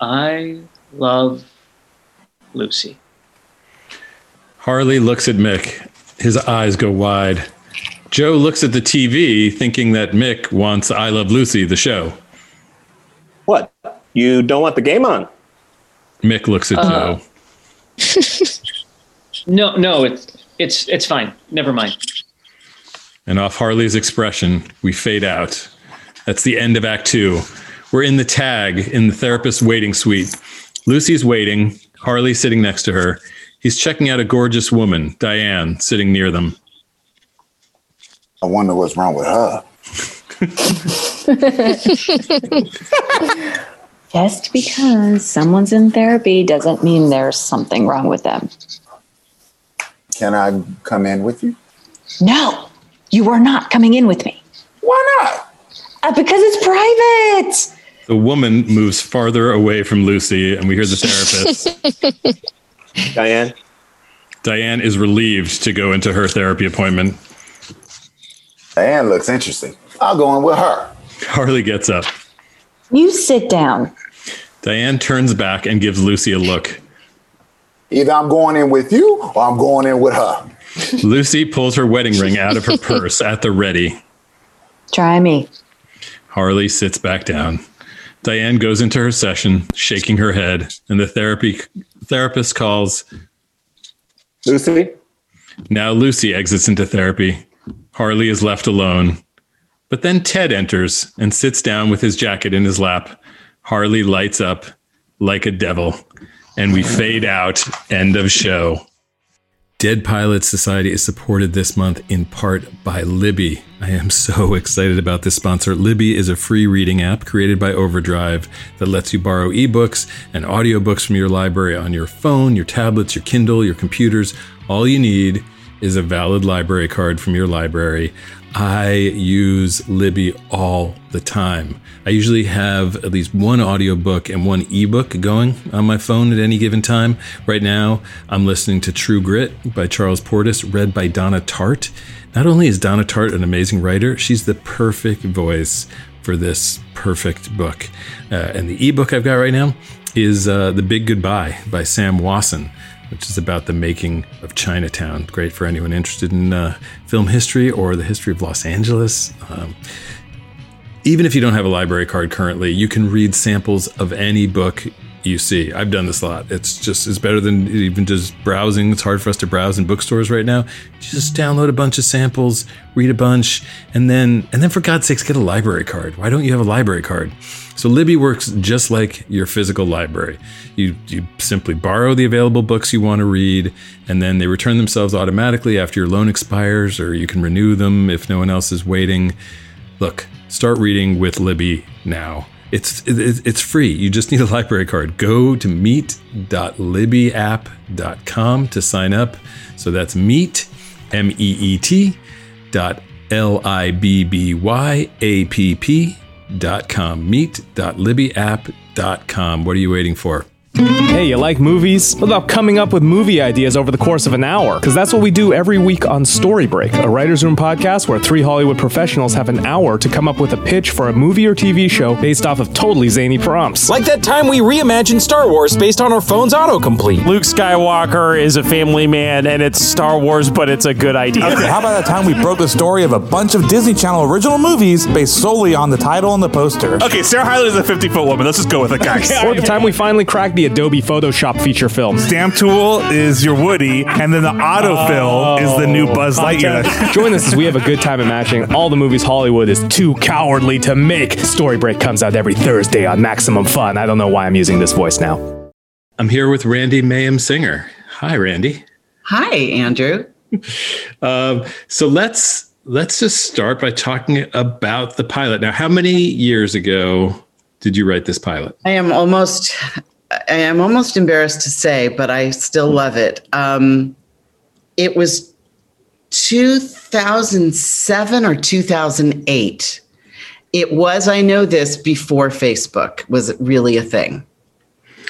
I love Lucy. Harley looks at Mick. His eyes go wide. Joe looks at the TV, thinking that Mick wants I Love Lucy, the show. What? You don't want the game on? Mick looks at Uh. Joe. No, no, it's it's it's fine. Never mind. And off Harley's expression, we fade out. That's the end of Act Two. We're in the tag in the therapist's waiting suite. Lucy's waiting, Harley sitting next to her. He's checking out a gorgeous woman, Diane, sitting near them. I wonder what's wrong with her. Just because someone's in therapy doesn't mean there's something wrong with them. Can I come in with you? No, you are not coming in with me. Why not? Uh, because it's private. The woman moves farther away from Lucy, and we hear the therapist. Diane? Diane is relieved to go into her therapy appointment. Diane looks interesting. I'll go in with her. Harley gets up. You sit down. Diane turns back and gives Lucy a look. Either I'm going in with you or I'm going in with her. Lucy pulls her wedding ring out of her purse at the ready. Try me. Harley sits back down. Diane goes into her session, shaking her head, and the therapy therapist calls. Lucy? Now Lucy exits into therapy. Harley is left alone. But then Ted enters and sits down with his jacket in his lap. Harley lights up like a devil, and we fade out. End of show. Dead Pilots Society is supported this month in part by Libby. I am so excited about this sponsor. Libby is a free reading app created by Overdrive that lets you borrow ebooks and audiobooks from your library on your phone, your tablets, your Kindle, your computers. All you need is a valid library card from your library. I use Libby all the time. I usually have at least one audiobook and one ebook going on my phone at any given time. Right now, I'm listening to True Grit by Charles Portis, read by Donna Tartt. Not only is Donna Tartt an amazing writer, she's the perfect voice for this perfect book. Uh, and the ebook I've got right now is uh, The Big Goodbye by Sam Wasson which is about the making of Chinatown. Great for anyone interested in uh, film history or the history of Los Angeles. Um, even if you don't have a library card currently, you can read samples of any book you see. I've done this a lot. It's just it's better than even just browsing. It's hard for us to browse in bookstores right now. Just download a bunch of samples, read a bunch, and then and then for God's sakes, get a library card. Why don't you have a library card? So Libby works just like your physical library. You you simply borrow the available books you want to read, and then they return themselves automatically after your loan expires, or you can renew them if no one else is waiting. Look, start reading with Libby now. It's it, it's free. You just need a library card. Go to meet.libbyapp.com to sign up. So that's meet m e e t dot l i b b y a p p dot com. Meet.libbyapp.com. What are you waiting for? Hey, you like movies? What about coming up with movie ideas over the course of an hour? Because that's what we do every week on Story Break, a writer's room podcast where three Hollywood professionals have an hour to come up with a pitch for a movie or TV show based off of totally zany prompts. Like that time we reimagined Star Wars based on our phone's autocomplete. Luke Skywalker is a family man and it's Star Wars, but it's a good idea. Okay, how about that time we broke the story of a bunch of Disney Channel original movies based solely on the title and the poster? Okay, Sarah Hyland is a 50 foot woman. Let's just go with it, guys. Or the time we finally cracked the Adobe Photoshop feature film. Stamp tool is your Woody, and then the autofill is the new Buzz Lightyear. Join us as we have a good time imagining all the movies Hollywood is too cowardly to make. Story Break comes out every Thursday on Maximum Fun. I don't know why I'm using this voice now. I'm here with Randi Mayem Singer. Hi, Randi. Hi, Andrew. Um, so let's let's just start by talking about the pilot. Now, how many years ago did you write this pilot? I am almost I am almost embarrassed to say, but I still love it. Um, it was 2007 or 2008. It was, I know this, before Facebook was really a thing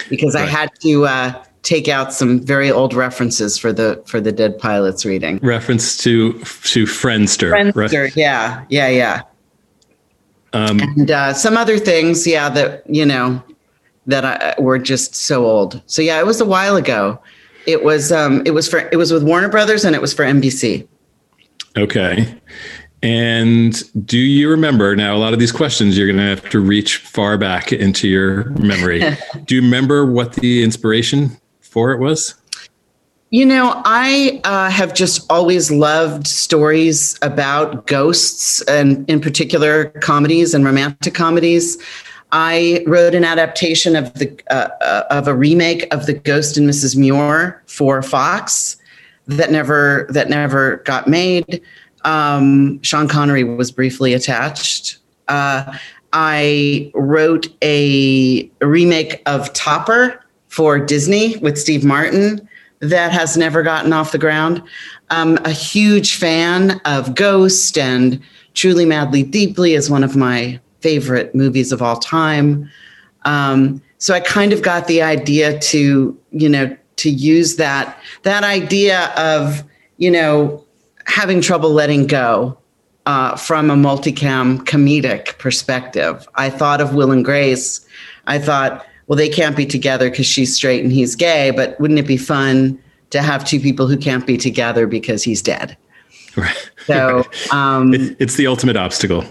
because I had to uh, take out some very old references for the for the Dead Pilots reading. Reference to to Friendster. Friendster, right? yeah, yeah, yeah. Um, and uh, some other things, yeah, that you know that I, were just so old. So yeah, it was a while ago. It was um, it was for it was with Warner Brothers and it was for NBC. Okay. And do you remember now? A lot of these questions you're going to have to reach far back into your memory. do you remember what the inspiration for it was? You know, I uh, have just always loved stories about ghosts, and in particular, comedies and romantic comedies. I wrote an adaptation of the uh, uh, of a remake of the Ghost and Mrs. Muir for Fox that never that never got made. Um, Sean Connery was briefly attached. Uh, I wrote a, remake of Topper for Disney with Steve Martin that has never gotten off the ground. I'm a huge fan of Ghost and Truly Madly Deeply is one of my favorite movies of all time. Um, so I kind of got the idea to, you know, to use that that idea of, you know, having trouble letting go uh, from a multicam comedic perspective. I thought of Will and Grace. I thought, well, they can't be together because she's straight and he's gay, but wouldn't it be fun to have two people who can't be together because he's dead? Right. So um, it's the ultimate obstacle.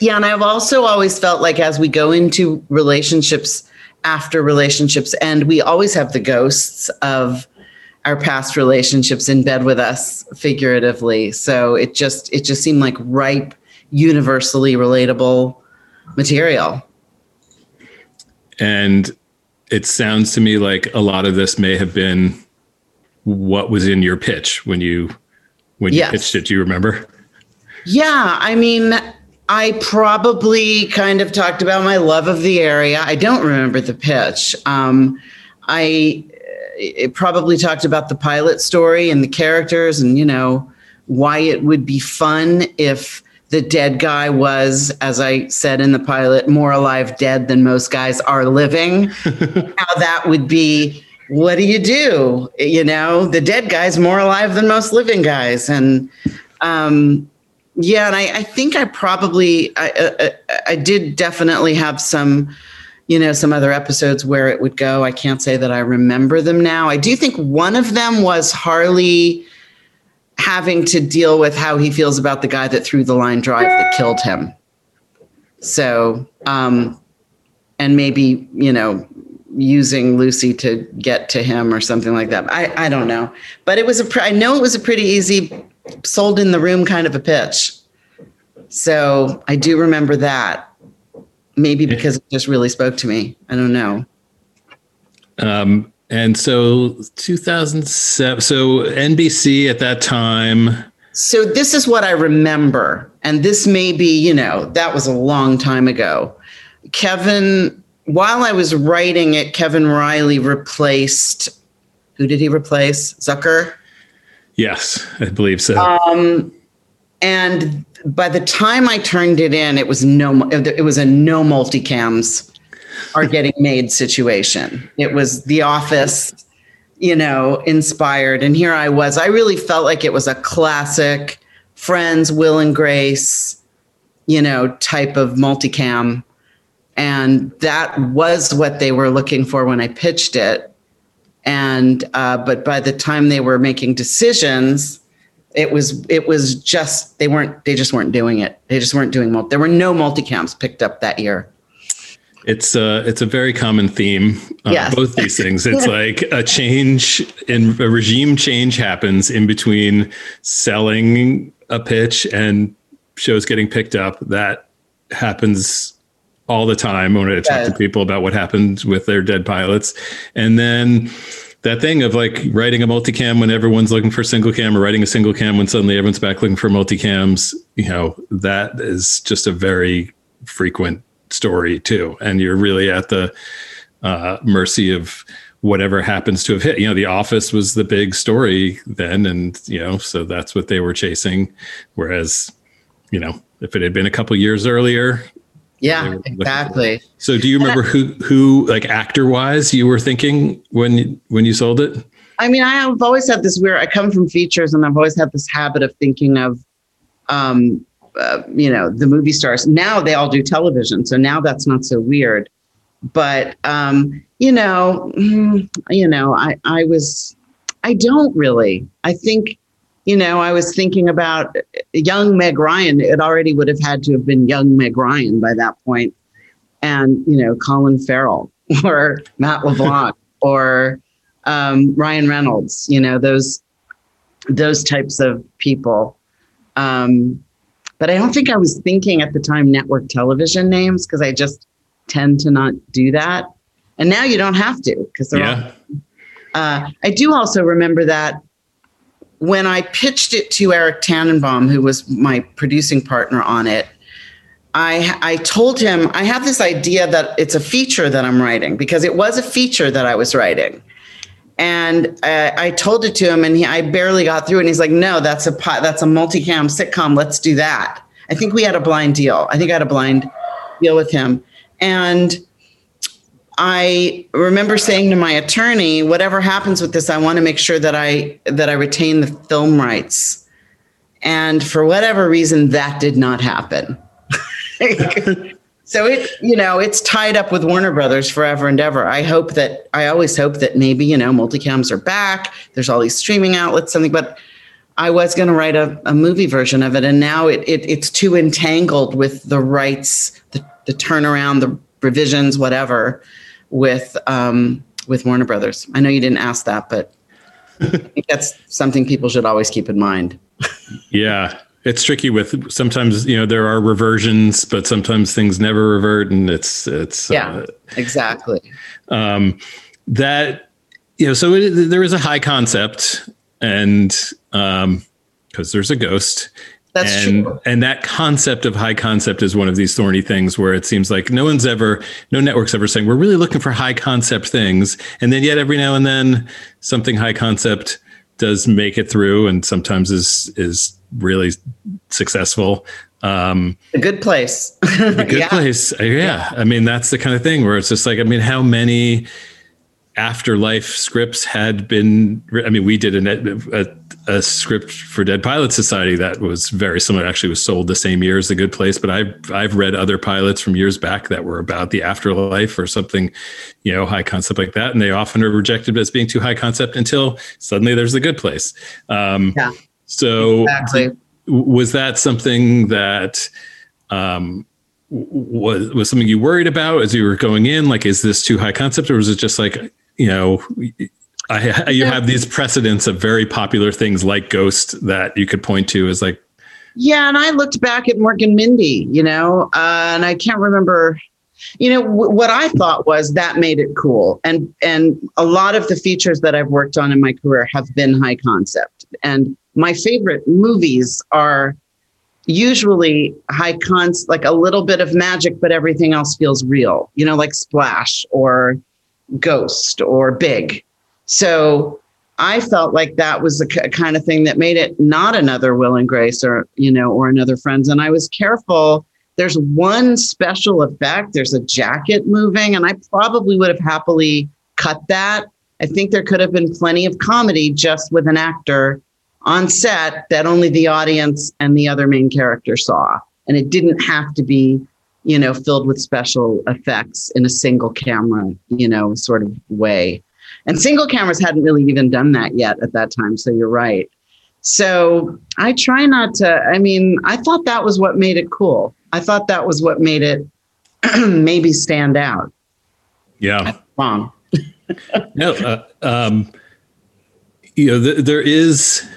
Yeah, and I've also always felt like as we go into relationships after relationships end, we always have the ghosts of our past relationships in bed with us figuratively. So it just it just seemed like ripe, universally relatable material. And it sounds to me like a lot of this may have been what was in your pitch when you when Yes. you pitched it. Do you remember? Yeah, I mean, I probably kind of talked about my love of the area. I don't remember the pitch. Um, I it probably talked about the pilot story and the characters, and you know why it would be fun if the dead guy was, as I said in the pilot, more alive dead than most guys are living. How that would be. What do you do? You know, the dead guy's more alive than most living guys, and um, yeah, and I, I think I probably I, I I did definitely have some, you know, some other episodes where it would go. I can't say that I remember them now. I do think one of them was Harley having to deal with how he feels about the guy that threw the line drive that killed him. So, um, and maybe you know, using Lucy to get to him or something like that. I I don't know, but it was a. Pre- I know it was a pretty easy sold in the room kind of a pitch. So I do remember that. Maybe because it just really spoke to me. I don't know. Um, and so 2007. So NBC at that time. So this is what I remember. And this may be, you know, that was a long time ago. Kevin, while I was writing it, Kevin Reilly replaced, who did he replace? Zucker? Yes, I believe so. Um, and by the time I turned it in, it was no, it was a no multicams are getting made situation. It was The Office, you know, inspired. And here I was. I really felt like it was a classic Friends, Will and Grace, you know, type of multicam. And that was what they were looking for when I pitched it. And uh, but by the time they were making decisions, it was it was just they weren't they just weren't doing it. They just weren't doing multi. There were no multicams picked up that year. It's a it's a very common theme. Uh, Yes. Both these things. It's like a change in a regime change happens in between selling a pitch and shows getting picked up. That happens all the time when I talk to people about what happened with their dead pilots, and then. That thing of like writing a multicam when everyone's looking for single cam or writing a single cam when suddenly everyone's back looking for multicams, you know, that is just a very frequent story too. And you're really at the uh, mercy of whatever happens to have hit. You know, The Office was the big story then, and you know, so that's what they were chasing. Whereas, you know, if it had been a couple years earlier, Yeah, exactly. so do you remember who who like actor wise you were thinking when you- when you sold it? I mean, I have always had this weird. I come from features, and I've always had this habit of thinking of, um, uh, you know, the movie stars. Now they all do television, so now that's not so weird. But um, you know, mm, you know, I I was, I don't really. I think, you know, I was thinking about young Meg Ryan. It already would have had to have been young Meg Ryan by that point, and you know, Colin Farrell or Matt LeBlanc or um, Ryan Reynolds, you know, those those types of people. Um, but I don't think I was thinking at the time network television names because I just tend to not do that. And now you don't have to because they're Yeah. all. Uh, I do also remember that when I pitched it to Eric Tannenbaum, who was my producing partner on it, I I told him I have this idea that it's a feature that I'm writing because it was a feature that I was writing, and uh, I told it to him, and he, I barely got through, and he's like, "No, that's a that's a multicam sitcom. Let's do that." I think we had a blind deal. I think I had a blind deal with him, and I remember saying to my attorney, "Whatever happens with this, I want to make sure that I that I retain the film rights." And for whatever reason, that did not happen. so it, you know, it's tied up with Warner Brothers forever and ever. I hope that I always hope that maybe you know multicams are back. There's all these streaming outlets, something, but I was going to write a, a movie version of it, and now it, it it's too entangled with the rights, the, the turnaround, the revisions, whatever, with um, with Warner Brothers. I know you didn't ask that, but I think that's something people should always keep in mind. Yeah. It's tricky with sometimes, you know, there are reversions, but sometimes things never revert and it's it's Yeah, uh, exactly. um, that you know so it, there is a high concept and um because there's a ghost That's and true. and that concept of high concept is one of these thorny things where it seems like no one's ever no network's ever saying we're really looking for high concept things and then yet every now and then something high concept does make it through and sometimes is is really successful um A good place. a good Yeah. place. Uh, Yeah. I mean, that's the kind of thing where it's just like, I mean, how many afterlife scripts had been, I mean, we did a, a, a script for Dead Pilot Society that was very similar. Actually was sold the same year as The Good Place, but I've, I've read other pilots from years back that were about the afterlife or something, you know, high concept like that. And they often are rejected as being too high concept until suddenly there's The Good Place. Um, yeah. So Exactly. was that something that um, was was something you worried about as you were going in? Like, is this too high concept, or was it just like you know, I, you have these precedents of very popular things like Ghost that you could point to as like, Yeah, and I looked back at Mork and Mindy, you know, uh, and I can't remember. You know w- what I thought was that made it cool, and and a lot of the features that I've worked on in my career have been high concept, and my favorite movies are usually high cons, like a little bit of magic, but everything else feels real. You know, like Splash or Ghost or Big. So I felt like that was the k- kind of thing that made it not another Will and Grace or you know or another Friends. And I was careful there's one special effect. There's a jacket moving, and I probably would have happily cut that. I think there could have been plenty of comedy just with an actor on set that only the audience and the other main character saw. And it didn't have to be, you know, filled with special effects in a single camera, you know, sort of way. And single cameras hadn't really even done that yet at that time. So you're right. So I try not to, I mean, I thought that was what made it cool. I thought that was what made it maybe stand out. Yeah. Wrong. no, uh, um, you know, th- there is,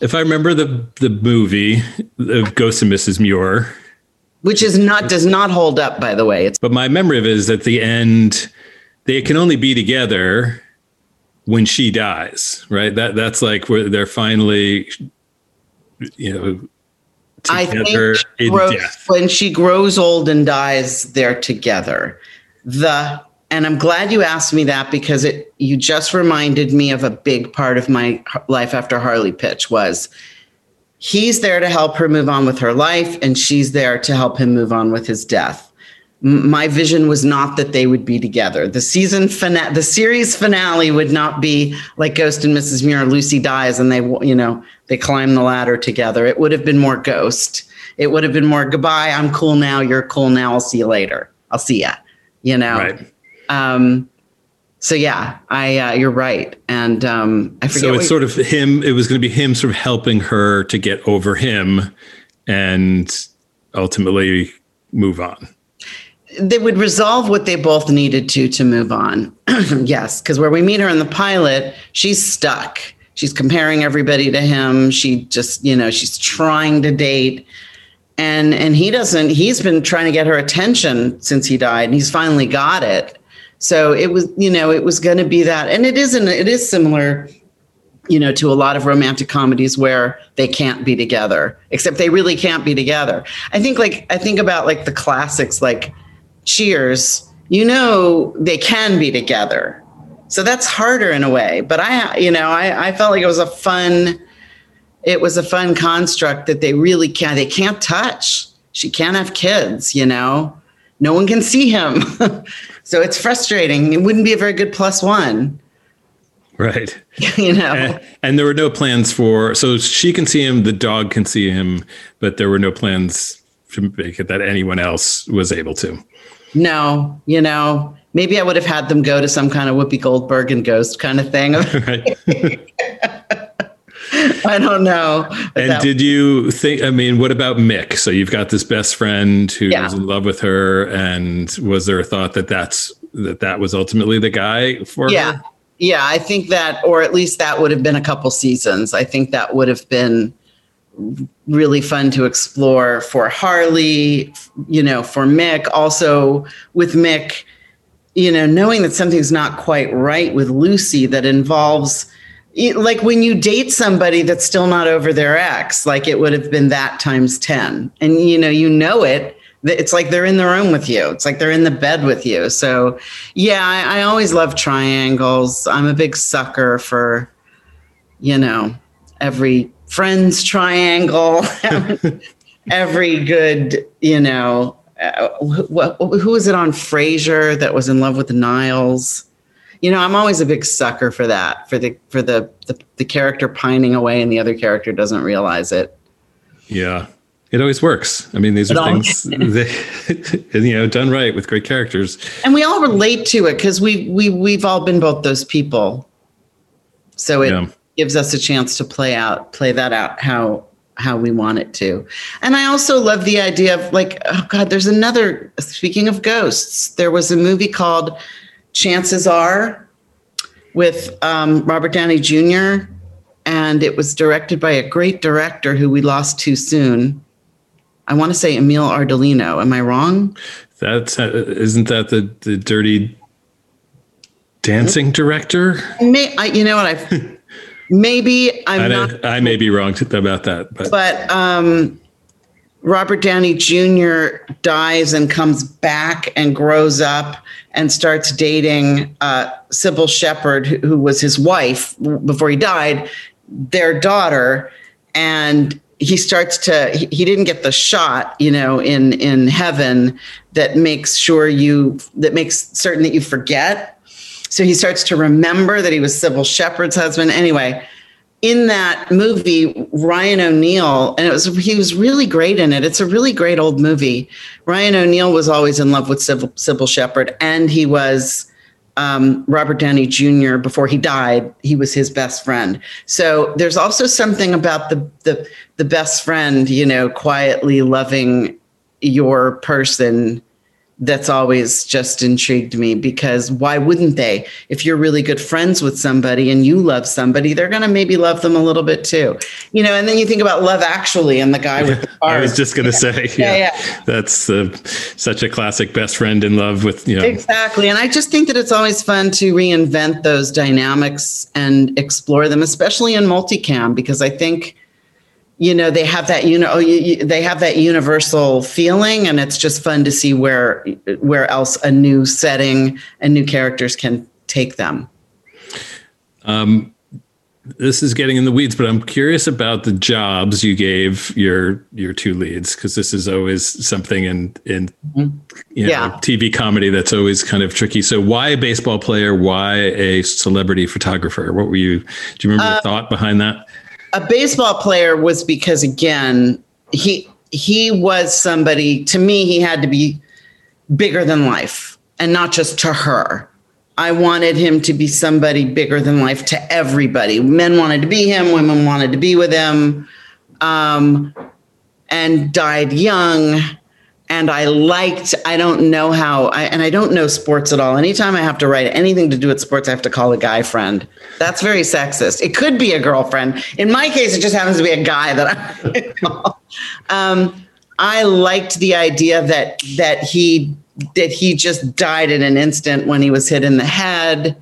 if I remember the the movie of Ghost and Mrs. Muir, which is not does not hold up, by the way. It's but my memory of it is at the end, they can only be together when she dies, right? That that's like where they're finally, you know, I think together in grows- death. when she grows old and dies, they're together. The and I'm glad you asked me that because it you just reminded me of a big part of my life after Harley pitch was he's there to help her move on with her life and she's there to help him move on with his death. M- My vision was not that they would be together. The season finale, the series finale would not be like Ghost and Mrs. Muir. Lucy dies and they, you know, they climb the ladder together. It would have been more Ghost. It would have been more goodbye. I'm cool now. You're cool now. I'll see you later. I'll see ya. You know. Right. Um. So yeah, I uh, you're right, and um, I forget. So it's sort of him. It was going to be him sort of helping her to get over him, and ultimately move on. they would resolve what they both needed to to move on. yes, because where we meet her in the pilot, she's stuck. She's comparing everybody to him. She just, you know, she's trying to date. And and he doesn't, he's been trying to get her attention since he died, and he's finally got it. So it was, you know, it was gonna be that. And it isn't, it is similar, you know, to a lot of romantic comedies where they can't be together, except they really can't be together. I think like I think about like the classics like Cheers, you know they can be together. So that's harder in a way. But I, you know, I, I felt like it was a fun, it was a fun construct that they really can't, they can't touch. She can't have kids, you know, no one can see him. so it's frustrating. It wouldn't be a very good plus one, Right. you know. And, and there were no plans for so she can see him, the dog can see him, but there were no plans to make it that anyone else was able to. No, you know, maybe I would have had them go to some kind of Whoopi Goldberg and Ghost kind of thing. I don't know. And that- did you think? I mean, what about Mick? So you've got this best friend who Yeah. was in love with her, and was there a thought that that's that that was ultimately the guy for yeah, her? yeah, I think that, or at least that would have been a couple seasons. I think that would have been really fun to explore for Harley, you know, for Mick. Also with Mick, you know, knowing that something's not quite right with Lucy that involves like when you date somebody that's still not over their ex, like it would have been that times 10. And you know, you know it. It's like they're in the room with you. It's like they're in the bed with you. So yeah, I, I always love triangles. I'm a big sucker for, you know, every friends triangle, every good, you know, uh, wh- who was it on Frasier that was in love with Niles? You know, I'm always a big sucker for that, for the for the the, the character pining away and the other character doesn't realize it. Yeah, it always works. I mean, these It are things that, you know done right with great characters. And we all relate to it because we we we've all been both those people. So it Yeah. gives us a chance to play out play that out how how we want it to. And I also love the idea of like oh god there's another speaking of ghosts there was a movie called Chances Are with um, Robert Downey Jr. and it was directed by a great director who we lost too soon. I want to say Emile Ardolino. Am I wrong? That's uh, isn't that the the dirty dancing director? May I, you know what I maybe I'm I, not I may be wrong about that, but but um Robert Downey Jr. dies and comes back and grows up and starts dating uh, Cybill Shepherd, who, was his wife before he died, their daughter. And he starts to he, he didn't get the shot you know in in heaven that makes sure you that makes certain that you forget so he starts to remember that he was Cybill Shepherd's husband anyway in that movie ryan o'neal and it was he was really great in it it's a really great old movie ryan o'neal was always in love with Cybill, Cybill Shepherd and he was um, Robert Downey Jr. before he died, he was his best friend. So there's also something about the the the best friend, you know, quietly loving your person that's always just intrigued me because why wouldn't they? If you're really good friends with somebody and you love somebody, they're going to maybe love them a little bit too. You know, and then you think about Love Actually and the guy with the I was just going to Yeah. say, Yeah, yeah, yeah. that's uh, such a classic best friend in love with, you know, Exactly. And I just think that it's always fun to reinvent those dynamics and explore them, especially in multicam, because I think, you know, they have that, you know, they have that universal feeling and it's just fun to see where, where else a new setting and new characters can take them. Um, this is getting in the weeds, but I'm curious about the jobs you gave your your two leads because this is always something in in you know, Yeah. TV comedy that's always kind of tricky. So why a baseball player? Why a celebrity photographer? What were you? Do you remember Uh, the thought behind that? A baseball player was because again he he was somebody to me he had to be bigger than life and not just to her. I wanted him to be somebody bigger than life to everybody. Men wanted to be him women wanted to be with him um, and died young and i liked i don't know how I, and i don't know sports at all. Anytime i have to write anything to do with sports i have to call a guy friend. That's very sexist. It could be a girlfriend. In my case it just happens to be a guy that i call. Um, i liked the idea that that he that he just died in an instant when he was hit in the head.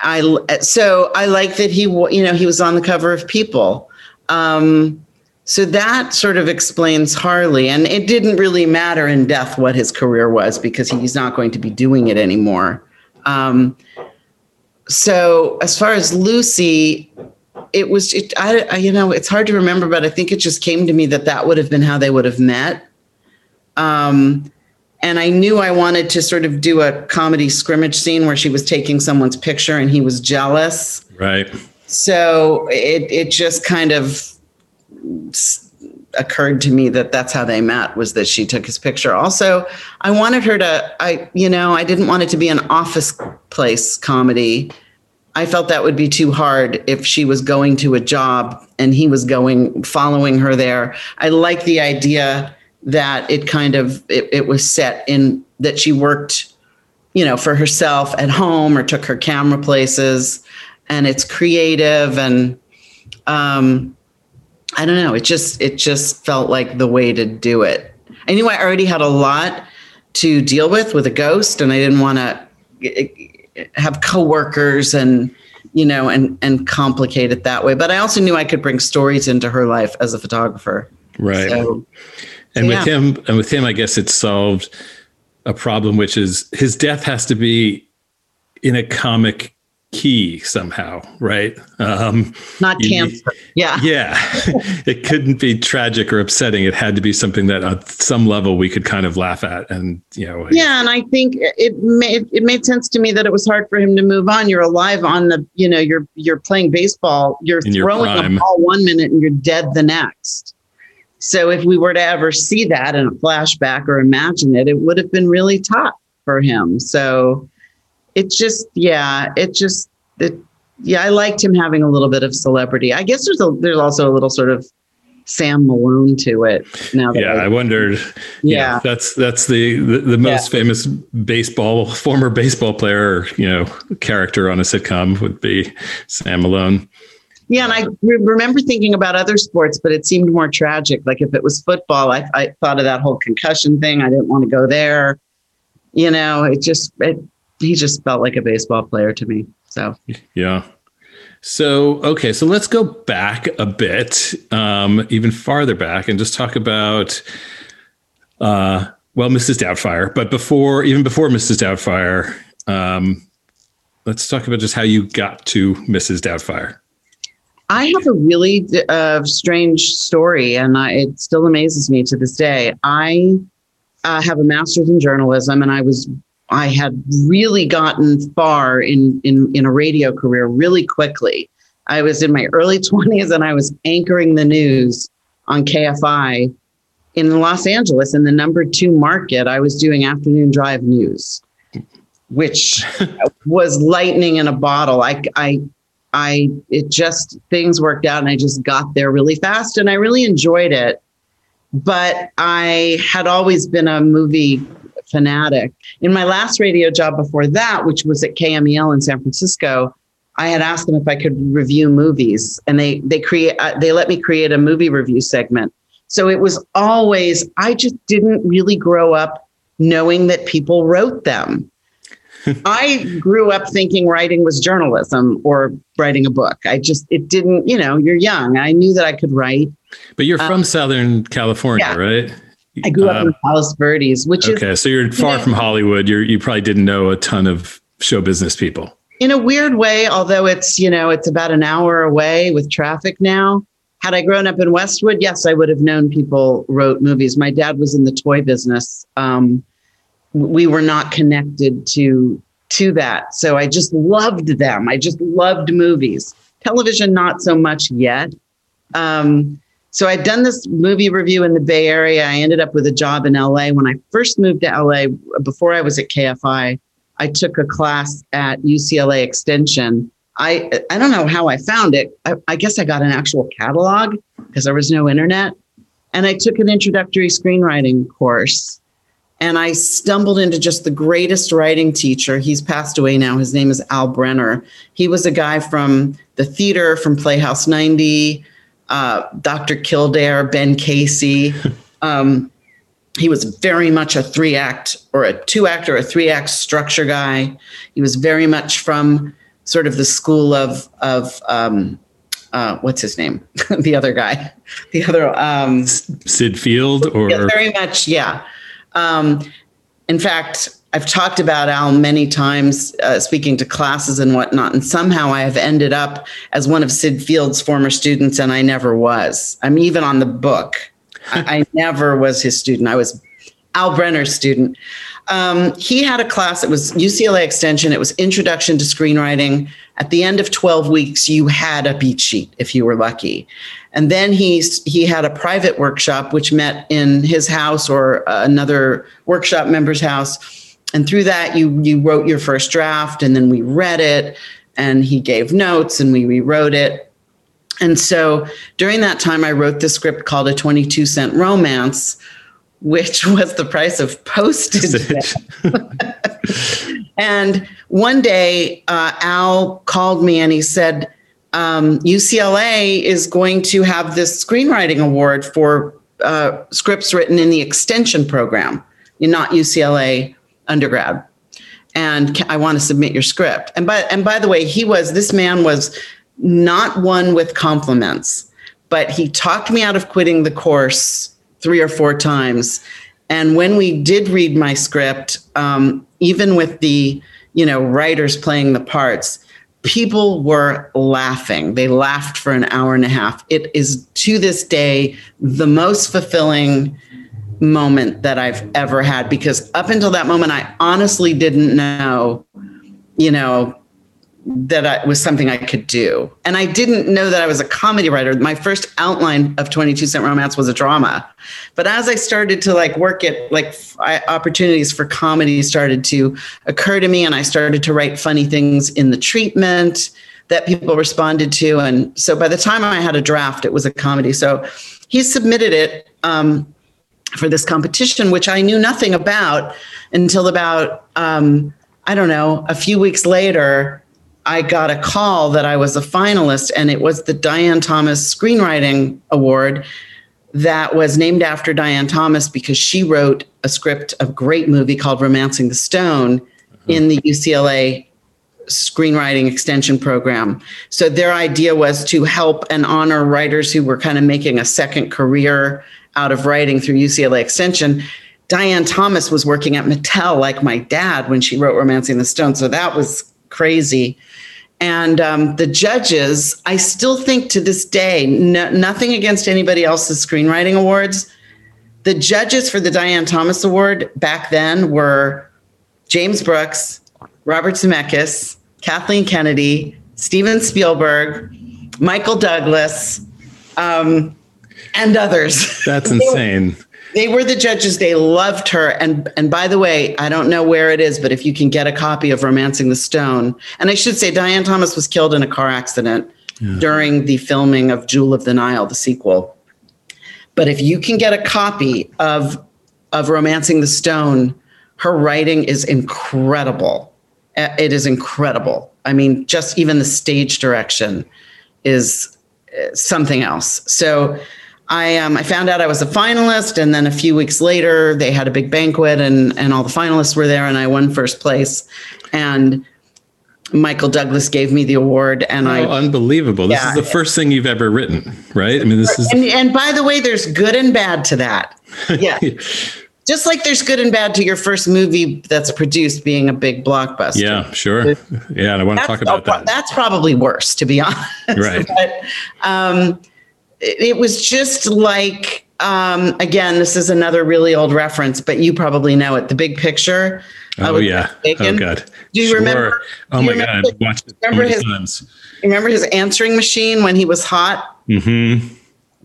I so i like that he you know he was on the cover of people. Um, so that sort of explains Harley. And it didn't really matter in death what his career was because he's not going to be doing it anymore. Um, so as far as Lucy, it was, it, I, I, you know, it's hard to remember, but I think it just came to me that that would have been how they would have met. Um, and I knew I wanted to sort of do a comedy scrimmage scene where she was taking someone's picture and he was jealous. Right. So it it just kind of occurred to me that that's how they met was that she took his picture. Also, I wanted her to I you know, I didn't want it to be an office place comedy. I felt that would be too hard if she was going to a job and he was going following her there. I like the idea that it kind of it, it was set in that she worked you know, for herself at home or took her camera places and it's creative and um I don't know, it just it just felt like the way to do it. I knew I already had a lot to deal with with a ghost and I didn't want to eh, eh, have coworkers and you know and and complicate it that way, but I also knew I could bring stories into her life as a photographer. Right. So, and so with him, and with him, I guess it solved a problem, which is his death has to be in a comic key somehow, right? Um, not cancer. Yeah. Yeah, it couldn't be tragic or upsetting. It had to be something that, at some level, we could kind of laugh at, and you know, Yeah, and I think it made it made sense to me that it was hard for him to move on. You're alive on the, you know, you're you're playing baseball. You're In your throwing a ball one minute and you're dead the next. So if we were to ever see that in a flashback or imagine it, it would have been really tough for him. So it just, yeah, it just, it, yeah, I liked him having a little bit of celebrity. I guess there's a there's also a little sort of Sam Malone to it. Now that yeah, I- I wondered. Yeah. Yeah, that's that's the the, the most famous baseball former baseball player, you know, character on a sitcom would be Sam Malone. Yeah, and I re- remember thinking about other sports, but it seemed more tragic. Like if it was football, I, I thought of that whole concussion thing. I didn't want to go there. You know, it just it, he just felt like a baseball player to me. So Yeah. So okay, so let's go back a bit, um, even farther back, and just talk about, uh, well, Mrs. Doubtfire. But before, even before Mrs. Doubtfire, um, let's talk about just how you got to Mrs. Doubtfire. I have a really uh, strange story, and I, it still amazes me to this day. I uh, have a master's in journalism, and I was I had really gotten far in in in a radio career really quickly. I was in my early twenties, and I was anchoring the news on KFI in Los Angeles in the number two market. I was doing afternoon drive news, which was lightning in a bottle. I I I it just things worked out and I just got there really fast and I really enjoyed it. But I had always been a movie fanatic. In my last radio job before that, which was at KMEL in San Francisco, I had asked them if I could review movies and they they create uh, they let me create a movie review segment. So it was always I just didn't really grow up knowing that people wrote them. I grew up thinking writing was journalism or writing a book. I just, it didn't, you know, you're young. I knew that I could write. But you're from Um, Southern California, yeah. right? I grew up Um, in Palos Verdes, which okay, is okay. so you're far know- from Hollywood. You're you probably didn't know a ton of show business people. in a weird way, although it's, you know, it's about an hour away with traffic now. Had I grown up in Westwood, yes, I would have known people wrote movies. My dad was in the toy business. Um, we were not connected to to that, so I just loved them. I just loved movies. Television, not so much yet. Um, so I'd done this movie review in the Bay Area. I ended up with a job in LA. When I first moved to LA, before I was at KFI, I took a class at UCLA Extension. I I don't know how I found it. I, I guess I got an actual catalog because there was no internet, and I took an introductory screenwriting course. And I stumbled into just the greatest writing teacher. He's passed away now. His name is Al Brenner. He was a guy from the theater, from Playhouse 90, uh, Dr. Kildare, Ben Casey. Um, he was very much a three act or a two act or a three act structure guy. He was very much from sort of the school of of um, uh, what's his name, the other guy, the other um, Syd Field or yeah, very much, yeah. Um, in fact, I've talked about Al many times, uh, speaking to classes and whatnot, and somehow I have ended up as one of Syd Field's former students, and I never was. I'm even on the book. I, I never was his student. I was Al Brenner's student. Um, he had a class that was UCLA Extension. It was Introduction to Screenwriting. At the end of 12 weeks, you had a beat sheet if you were lucky. And then he, he had a private workshop, which met in his house or uh, another workshop member's house. And through that, you, you wrote your first draft, and then we read it, and he gave notes, and we rewrote it. And so during that time, I wrote the script called A 22 Cent Romance, which was the price of postage. and one day, uh, Al called me and he said, um, UCLA is going to have this screenwriting award for uh, scripts written in the extension program, not UCLA undergrad. And I want to submit your script. And by and by the way, he was this man was not one with compliments, but he talked me out of quitting the course three or four times. And when we did read my script, um, even with the you know writers playing the parts, people were laughing. They laughed for an hour and a half. It is to this day the most fulfilling moment that I've ever had because up until that moment, I honestly didn't know, you know, that I, was something I could do. And I didn't know that I was a comedy writer. My first outline of 22 Cent Romance was a drama. But as I started to like work it, like opportunities for comedy started to occur to me, and I started to write funny things in the treatment that people responded to. And so by the time I had a draft, it was a comedy. So he submitted it. Um, for this competition, which I knew nothing about until about, um, I don't know, a few weeks later, I got a call that I was a finalist, and it was the Diane Thomas Screenwriting Award that was named after Diane Thomas because she wrote a script, a great movie called Romancing the Stone in the UCLA screenwriting extension program. So their idea was to help and honor writers who were kind of making a second career out of writing through UCLA extension. Diane Thomas was working at Mattel like my dad when she wrote Romancing the Stone. So that was crazy. And um, the judges, I still think to this day, no, nothing against anybody else's screenwriting awards. The judges for the Diane Thomas Award back then were James Brooks, Robert Zemeckis, Kathleen Kennedy, Steven Spielberg, Michael Douglas, um, and others. That's They were- insane. they were the judges. They loved her. And and by the way, I don't know where it is, but if you can get a copy of Romancing the Stone, and I should say Diane Thomas was killed in a car accident during the filming of Jewel of the Nile, the sequel. But if you can get a copy of of Romancing the Stone, her writing is incredible. It is incredible. I mean, just even the stage direction is uh, something else. So I um, I found out I was a finalist, and then a few weeks later they had a big banquet, and and all the finalists were there, and I won first place, and Michael Douglas gave me the award, and I Oh, unbelievable. This Yeah. is the first thing you've ever written, right? I mean, this is and, and by the way, there's good and bad to that. Yeah. Just like there's good and bad to your first movie that's produced being a big blockbuster. yeah, sure. Yeah, and I want to talk about that. That's probably worse, to be honest. Right. but um, it, was just like, um, again, this is another really old reference, but you probably know it. The big picture. Oh yeah. Oh god. Do you Sure. remember? Oh my god, remember- I've watched it remember his- times. Remember his answering machine when he was hot? Mm-hmm.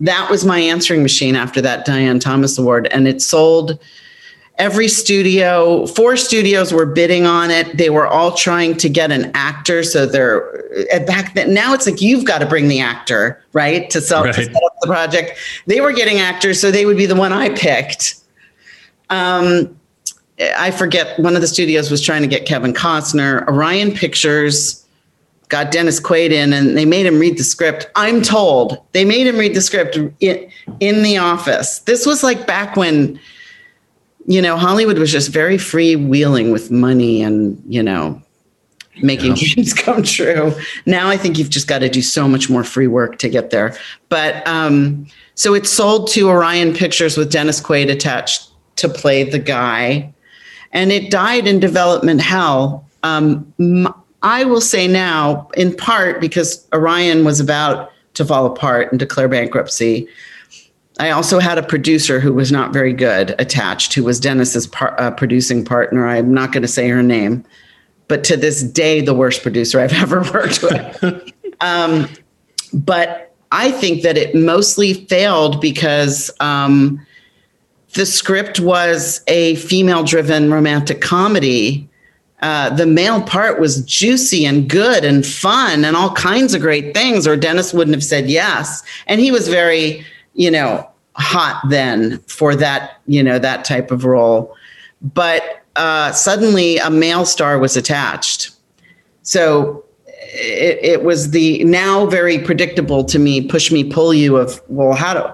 that was my answering machine after that Diane Thomas Award. And it sold every studio, four studios were bidding on it. They were all trying to get an actor. So they're back then. Now it's like you've got to bring the actor, right? To sell to set up the project. They were getting actors, so they would be the one I picked. Um I forget one of the studios was trying to get Kevin Costner. Orion Pictures got Dennis Quaid in and they made him read the script. I'm told they made him read the script in, in the office. This was like back when, you know, Hollywood was just very freewheeling with money and, you know, making dreams come true. Now I think you've just got to do so much more free work to get there. But um, so it's sold to Orion Pictures with Dennis Quaid attached to play the guy and it died in development hell. Um, I will say now, in part because Orion was about to fall apart and declare bankruptcy. I also had a producer who was not very good attached, who was Dennis's par- uh, producing partner. I'm not going to say her name, but to this day, the worst producer I've ever worked with. um, but I think that it mostly failed because um, the script was a female driven romantic comedy. Uh, the male part was juicy and good and fun and all kinds of great things, or Dennis wouldn't have said yes. And he was very, you know, hot then for that, you know, that type of role. But uh, suddenly a male star was attached. So it, it was the now very predictable to me, push me, pull you of, well, how do,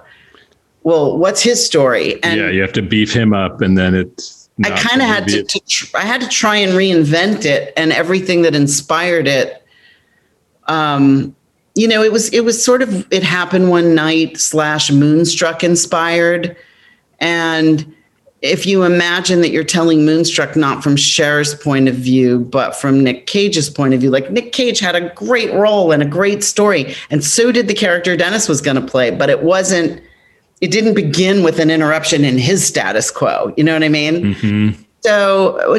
well, what's his story? And yeah, you have to beef him up, and then it's. I kind of had to, to tr- I had to try and reinvent it and everything that inspired it. Um, you know, it was it was sort of it happened one night slash Moonstruck inspired, and if you imagine that you're telling Moonstruck not from Cher's point of view, but from Nick Cage's point of view, like Nick Cage had a great role and a great story, and so did the character Dennis was going to play, but it wasn't. It didn't begin with an interruption in his status quo. You know what I mean? Mhm. So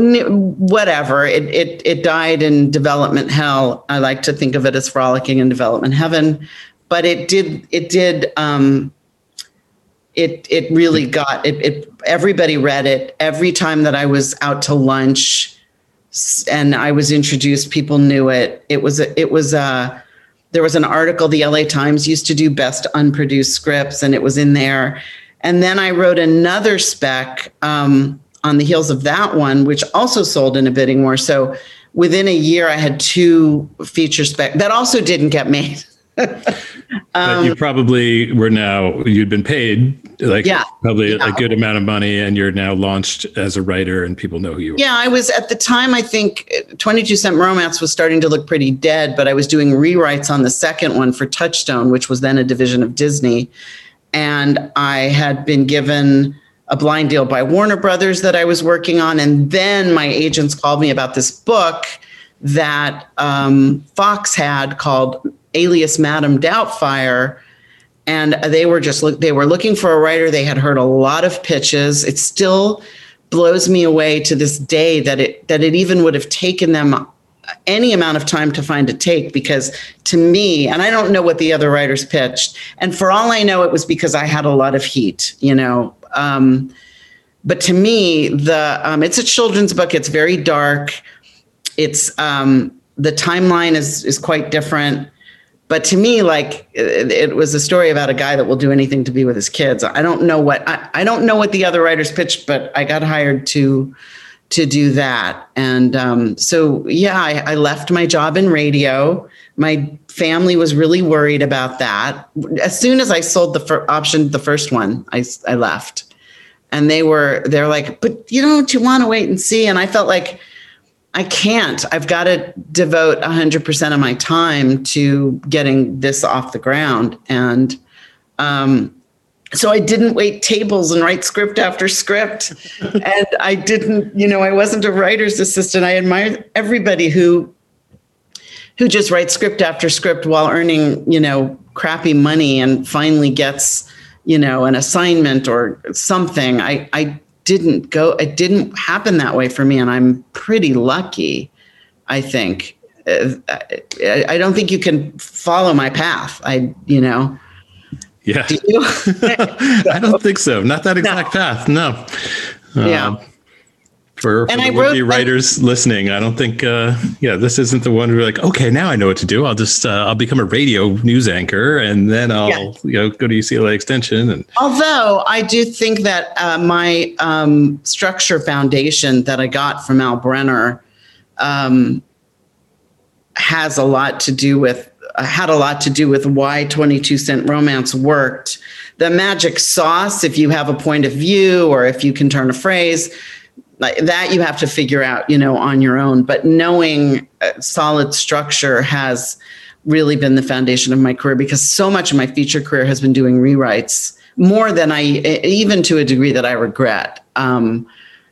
whatever, it, it it died in development hell. I like to think of it as frolicking in development heaven, but it did it did um, it it really got it, it. Everybody read it every time that I was out to lunch, and I was introduced. People knew it. It was a, it was a there was an article the LA Times used to do best unproduced scripts, and it was in there. And then I wrote another spec um, on the heels of that one, which also sold in a bidding war. So within a year, I had two feature spec that also didn't get made. But Um, you probably were now you'd been paid like Yeah. probably a good amount of money, and you're now launched as a writer, and people know who you are. Yeah, I was at the time. I think uh, 22 Cent Romance was starting to look pretty dead, but I was doing rewrites on the second one for Touchstone, which was then a division of Disney. And I had been given a blind deal by Warner Brothers that I was working on. And then my agents called me about this book that um, Fox had called Alias Madame Doubtfire, and they were just look, they were looking for a writer. They had heard a lot of pitches. It still blows me away to this day that it that it even would have taken them any amount of time to find a take because to me and i don't know what the other writers pitched and for all i know it was because i had a lot of heat you know um, but to me the um, it's a children's book it's very dark it's um, the timeline is is quite different but to me like it, it, was a story about a guy that will do anything to be with his kids i don't know what I, I don't know what the other writers pitched but i got hired to to do that. And um, so, yeah, I, I, left my job in radio. My family was really worried about that. As soon as I sold the fir- option, the first one, I, I left. And they were, they're like, but you don't you want to wait and see? And I felt like, I can't. I've got to devote 100% of my time to getting this off the ground. And um, so I didn't wait tables and write script after script. and I didn't, you know, I wasn't a writer's assistant. I admired everybody who who just writes script after script while earning, you know, crappy money and finally gets, you know, an assignment or something. I I didn't go it didn't happen that way for me and I'm pretty lucky, I think. I don't think you can follow my path. I, you know, yeah. Do I don't think so. Not that exact no. path. No. Yeah. Um, For, for and the writers I, listening, I don't think, uh, yeah, this isn't the one where like, okay, now I know what to do. I'll just, uh, I'll become a radio news anchor and then I'll, yeah. you know, go to UCLA Extension. And although I do think that uh, my um, structure foundation that I got from Al Brenner um, has a lot to do with had a lot to do with why 22 Cent Romance worked. The magic sauce, if you have a point of view or if you can turn a phrase, like that you have to figure out, you know, on your own. But knowing solid structure has really been the foundation of my career because so much of my feature career has been doing rewrites more than I, even to a degree that I regret. Um,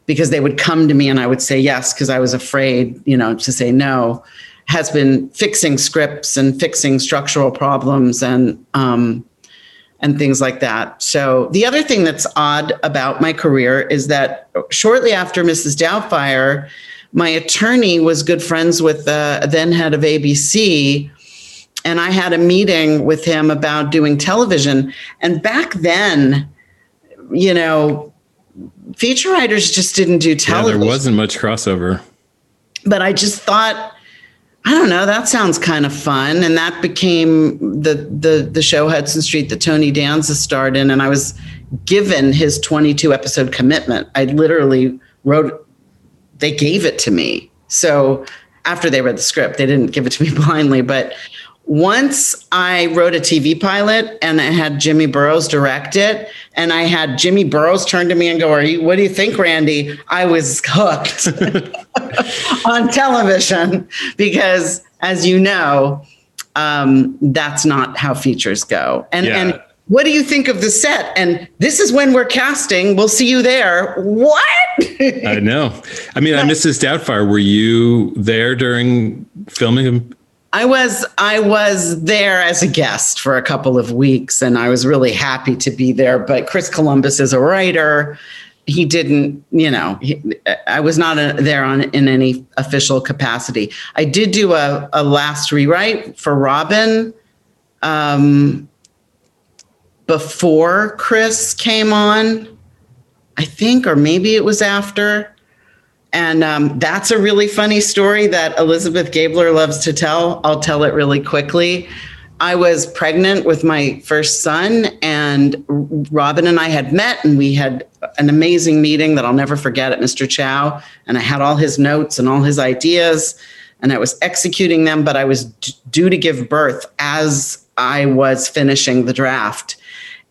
because they would come to me and I would say yes because I was afraid, you know, to say no has been fixing scripts and fixing structural problems and um, and things like that. So the other thing that's odd about my career is that shortly after Mrs. Doubtfire, my attorney was good friends with the then head of ABC. And I had a meeting with him about doing television. And back then, you know, feature writers just didn't do television. Yeah, there wasn't much crossover. But I just thought I don't know. That sounds kind of fun, and that became the the the show Hudson Street that Tony Danza starred in, and I was given his 22 episode commitment. I literally wrote. They gave it to me. So after they read the script, they didn't give it to me blindly, but once I wrote a TV pilot and I had Jimmy Burrows direct it, and I had Jimmy Burrows turn to me and go, "Are you? What do you think, Randi?" I was hooked on television because, as you know, um, that's not how features go. And yeah. and what do you think of the set? And this is when we're casting. We'll see you there. What? I know. I mean, I Mrs. Doubtfire. Were you there during filming I was I was there as a guest for a couple of weeks, and I was really happy to be there. But Chris Columbus is a writer. He didn't, you know, he, I was not a, there on in any official capacity. I did do a, a last rewrite for Robin um, before Chris came on, I think, or maybe it was after. And um, that's a really funny story that Elizabeth Gabler loves to tell. I'll tell it really quickly. I was pregnant with my first son, and Robin and I had met, and we had an amazing meeting that I'll never forget at Mr. Chow. And I had all his notes and all his ideas, and I was executing them, but I was d- due to give birth as I was finishing the draft.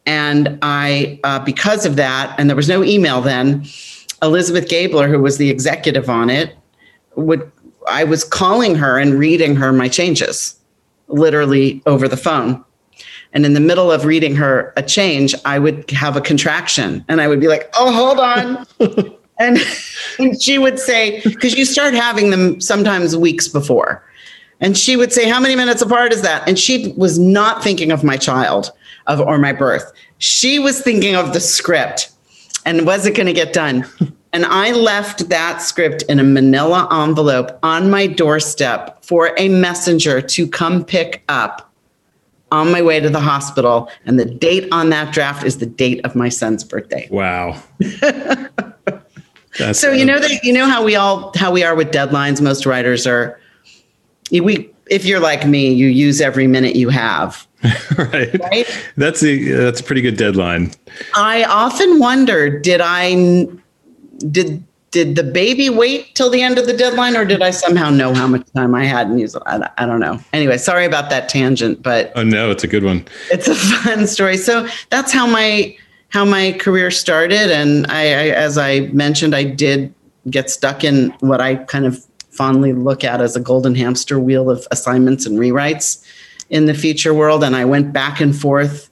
And I, uh, because of that, and there was no email then, Elizabeth Gabler, who was the executive on it, would I was calling her and reading her my changes, literally over the phone. And in the middle of reading her a change, I would have a contraction and I would be like, oh, hold on. and, and she would say, because you start having them sometimes weeks before. And she would say, How many minutes apart is that? And she was not thinking of my child of or my birth. She was thinking of the script and was it going to get done? And I left that script in a manila envelope on my doorstep for a messenger to come pick up on my way to the hospital. And the date on that draft is the date of my son's birthday. Wow. So you know that you know how we all how we are with deadlines. Most writers are we if you're like me, you use every minute you have. right. That's a that's a pretty good deadline. I often wonder, did I did did the baby wait till the end of the deadline or did I somehow know how much time I had and use it? I, I don't know. Anyway, sorry about that tangent, but Oh no, it's a good one. it's a fun story. So that's how my how my career started, and I, I as I mentioned, I did get stuck in what I kind of fondly look at as a golden hamster wheel of assignments and rewrites in the future world, and I went back and forth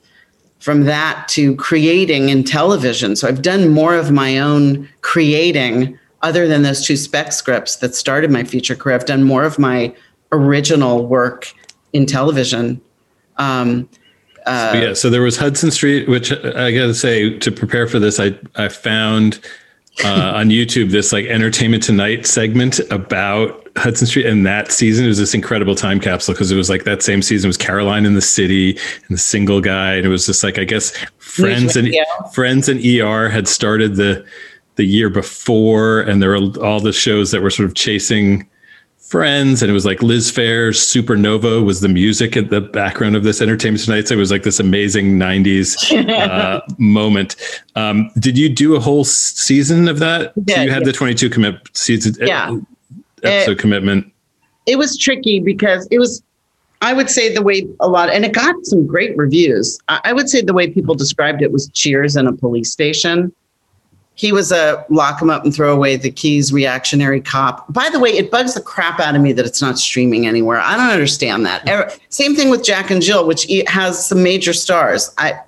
from that to creating in television. So I've done more of my own creating other than those two spec scripts that started my feature career. I've done more of my original work in television. Um, uh, So, yeah, so there was Hudson Street, which I got to say, to prepare for this, I I found uh, on YouTube this like Entertainment Tonight segment about Hudson Street, and that season it was this incredible time capsule because it was like that same season was Caroline in the City and the Single Guy, and it was just like I guess Friends and Friends and ER had started the the year before, and there were all the shows that were sort of chasing friends and it was like Liz Phair's supernova was the music at the background of this entertainment tonight so it was like this amazing 90s uh, moment um, did you do a whole season of that so you had yeah. the 22 commit season Yeah. Episode Uh, commitment? It was tricky because it was i would say the way a lot and it got some great reviews. I, I would say the way people described it was cheers in a police station. He was a lock him up and throw away the keys reactionary cop. By the way it bugs the crap out of me that it's not streaming anywhere. I don't understand that. Er- same thing with jack and jill which has some major stars. I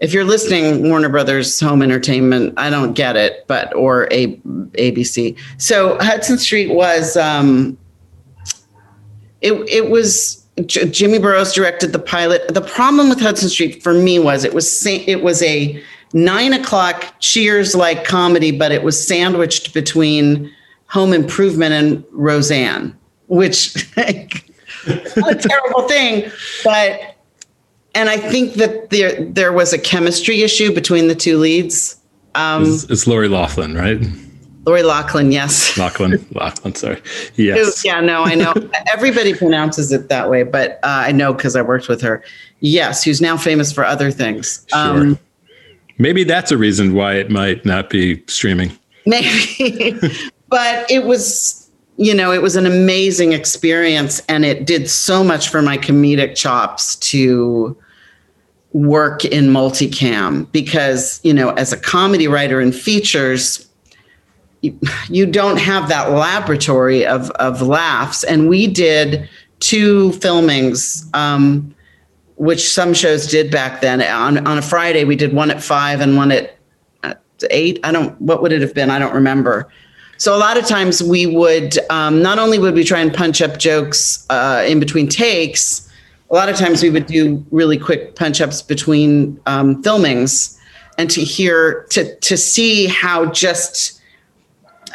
if you're listening warner brothers home entertainment i don't get it but or a abc so hudson street was um it it was J- Jimmy Burrows directed the pilot. The problem with Hudson Street for me was it was it was a nine o'clock Cheers like comedy, but it was sandwiched between Home Improvement and Roseanne, which a terrible thing, but and I think that there there was a chemistry issue between the two leads. Um, it's, it's lori laughlin right Lori Loughlin, yes. laughlin laughlin sorry yes Yeah, no, I know. Everybody pronounces it that way, but uh, I know because I worked with her. Yes, who's now famous for other things. Um, maybe that's a reason why it might not be streaming maybe, but it was, you know, it was an amazing experience, and it did so much for my comedic chops to work in multicam because, you know, as a comedy writer in features. You, don't have that laboratory of, of laughs. And we did two filmings, um, which some shows did back then. On, on a Friday, we did one at five and one at eight. I don't, what would it have been? I don't remember. So a lot of times we would, um, not only would we try and punch up jokes uh, in between takes, a lot of times we would do really quick punch ups between um, filmings and to hear, to, to see how just,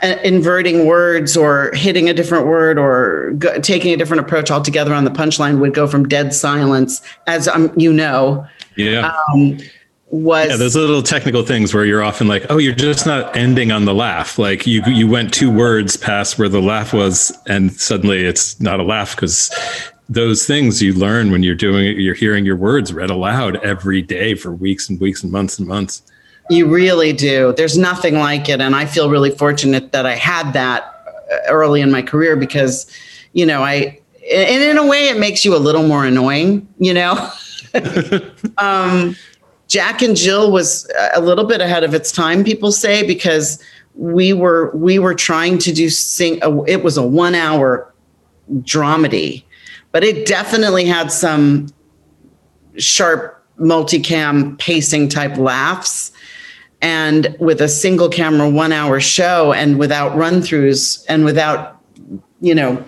uh, inverting words or hitting a different word or go, taking a different approach altogether on the punchline would go from dead silence, as um, you know, yeah. Um, was yeah, those little technical things where you're often like, oh, you're just not ending on the laugh. Like you you went two words past where the laugh was, and suddenly it's not a laugh because those things you learn when you're doing it, you're hearing your words read aloud every day for weeks and weeks and months and months. You really do. There's nothing like it. And I feel really fortunate that I had that uh, early in my career because, you know, I, and in a way, it makes you a little more annoying, you know? um, Jack and Jill was a little bit ahead of its time, people say, because we were we were trying to do sing. It was a one hour dramedy, but it definitely had some sharp multicam pacing type laughs and with a single camera one hour show and without run throughs and without, you know,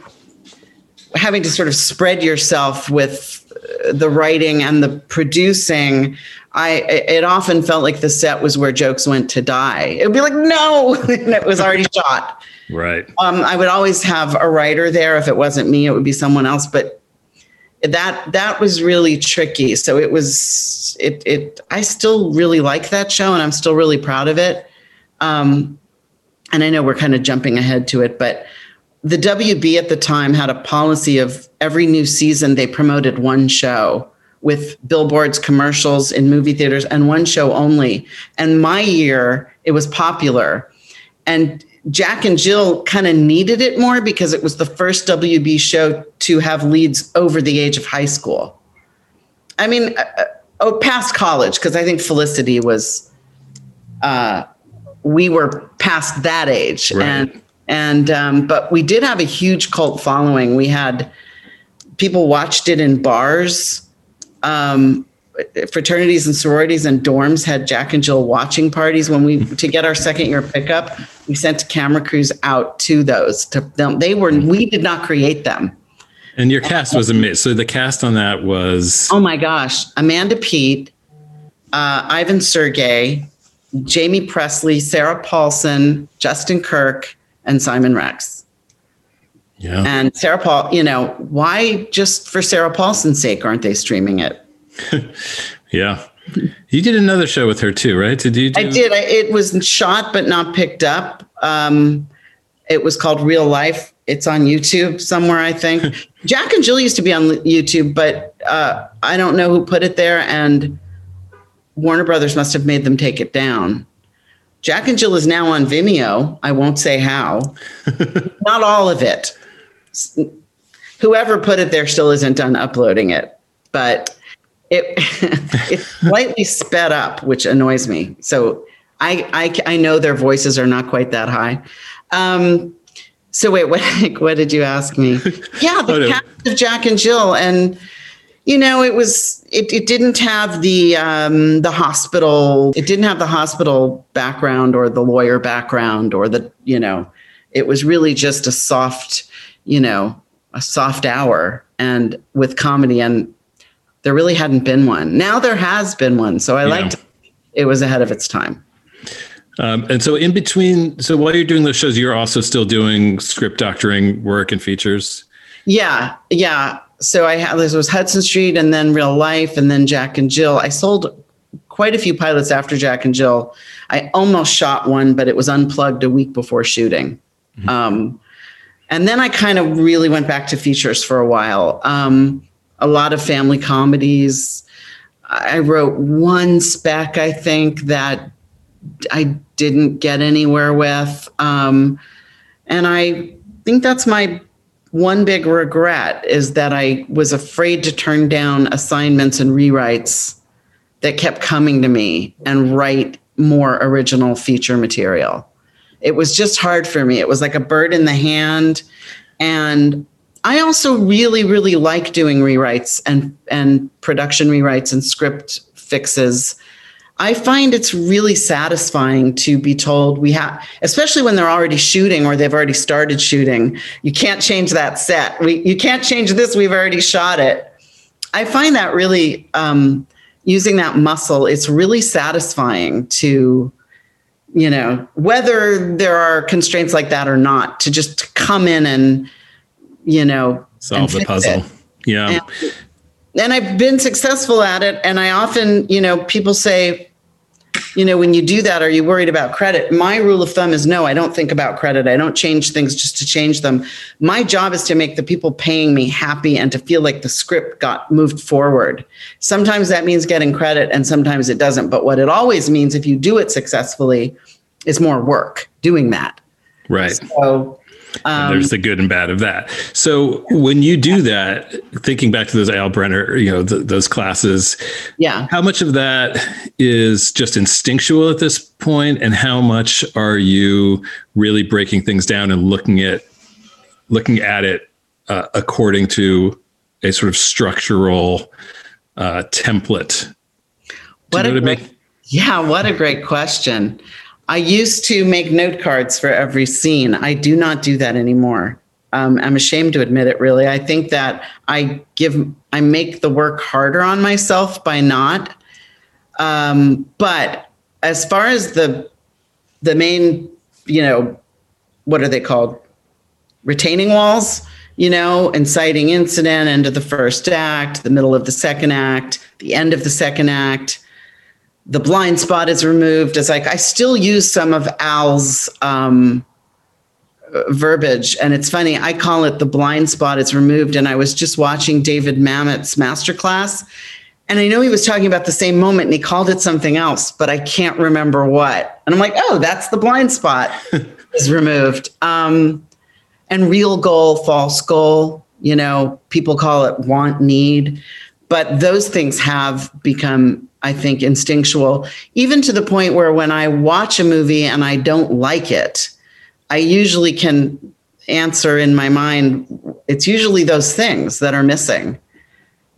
having to sort of spread yourself with the writing and the producing. I it often felt like the set was where jokes went to die. It would be like, no, and it was already shot. Right. Um, I would always have a writer there. If it wasn't me, it would be someone else. But that that was really tricky. So it was it it. I still really like that show, and I'm still really proud of it. Um, and I know we're kind of jumping ahead to it, but the WB at the time had a policy of every new season they promoted one show with billboards, commercials in movie theaters, and one show only. And my year, it was popular. And Jack and Jill kind of needed it more because it was the first WB show to have leads over the age of high school. I mean, uh, uh, oh, past college, because I think Felicity was, uh, we were past that age. Right. And, and, um, but we did have a huge cult following. We had people watched it in bars. Um, fraternities and sororities and dorms had Jack and Jill watching parties when we to get our second year pickup. We sent camera crews out to those to them. They were we did not create them. And your cast was amazing. So the cast on that was Oh my gosh, Amanda Peet, uh, Ivan Sergei, Jaime Pressly, Sarah Paulson, Justin Kirk, and Simon Rex. Yeah. And Sarah Paul, you know, why just for Sarah Paulson's sake aren't they streaming it? yeah. You did another show with her too, right? Did you? Do- I did. I, it was shot but not picked up. Um, it was called Real Life. It's on YouTube somewhere, I think. Jack and Jill used to be on YouTube, but uh, I don't know who put it there, and Warner Brothers must have made them take it down. Jack and Jill is now on Vimeo. I won't say how. not all of it. Whoever put it there still isn't done uploading it, but it it's slightly sped up, which annoys me. So I, I I know their voices are not quite that high. Um, so wait, what what did you ask me? Yeah, the cast of Jack and Jill, and you know, it was it it didn't have the um, the hospital. It didn't have the hospital background or the lawyer background or the you know, it was really just a soft, you know, a soft hour and with comedy and there really hadn't been one. Now there has been one, so I Yeah. liked it was ahead of its time. Um, and so in between, so while you're doing those shows, you're also still doing script doctoring work and features. Yeah, yeah. So I had this was Hudson Street and then Real Life and then Jack and Jill. I sold quite a few pilots after Jack and Jill. I almost shot one, but it was unplugged a week before shooting. Um, and then I kind of really went back to features for a while. Um, a lot of family comedies. I wrote one spec, I think, that I didn't get anywhere with. Um, and I think that's my one big regret is that I was afraid to turn down assignments and rewrites that kept coming to me and write more original feature material. It was just hard for me. It was like a bird in the hand. And I also really, really like doing rewrites and, and production rewrites and script fixes. I find it's really satisfying to be told we have, especially when they're already shooting or they've already started shooting. You can't change that set. We, you can't change this. We've already shot it. I find that really um, using that muscle. It's really satisfying to, you know, whether there are constraints like that or not, to just come in and, you know, Solve the puzzle. it Yeah. and, and I've been successful at it. And I often, you know, people say, you know, when you do that, are you worried about credit? My rule of thumb is no, I don't think about credit. I don't change things just to change them. My job is to make the people paying me happy and to feel like the script got moved forward. Sometimes that means getting credit and sometimes it doesn't. But what it always means, if you do it successfully, is more work doing that. Right. So, um, there's the good and bad of that. So when you do that, thinking back to those Al Brenner, you know, th- those classes, yeah. How much of that is just instinctual at this point, and how much are you really breaking things down and looking at looking at it uh, according to a sort of structural uh, template? Do What you know a what great, mean? Yeah, what a great question. I used to make note cards for every scene. I do not do that anymore. Um, I'm ashamed to admit it. Really, I think that I give I make the work harder on myself by not. Um, but as far as the the main, you know, what are they called? Retaining walls. You know, inciting incident, end of the first act, the middle of the second act, the end of the second act the blind spot is removed. It's like I still use some of Al's um, verbiage, and it's funny. I call it the blind spot is removed. And I was just watching David Mamet's masterclass, and I know he was talking about the same moment, and he called it something else, but I can't remember what. And I'm like, oh, that's the blind spot is removed. Um, and real goal, false goal. You know, people call it want need, but those things have become I think, instinctual, even to the point where when I watch a movie and I don't like it, I usually can answer in my mind, it's usually those things that are missing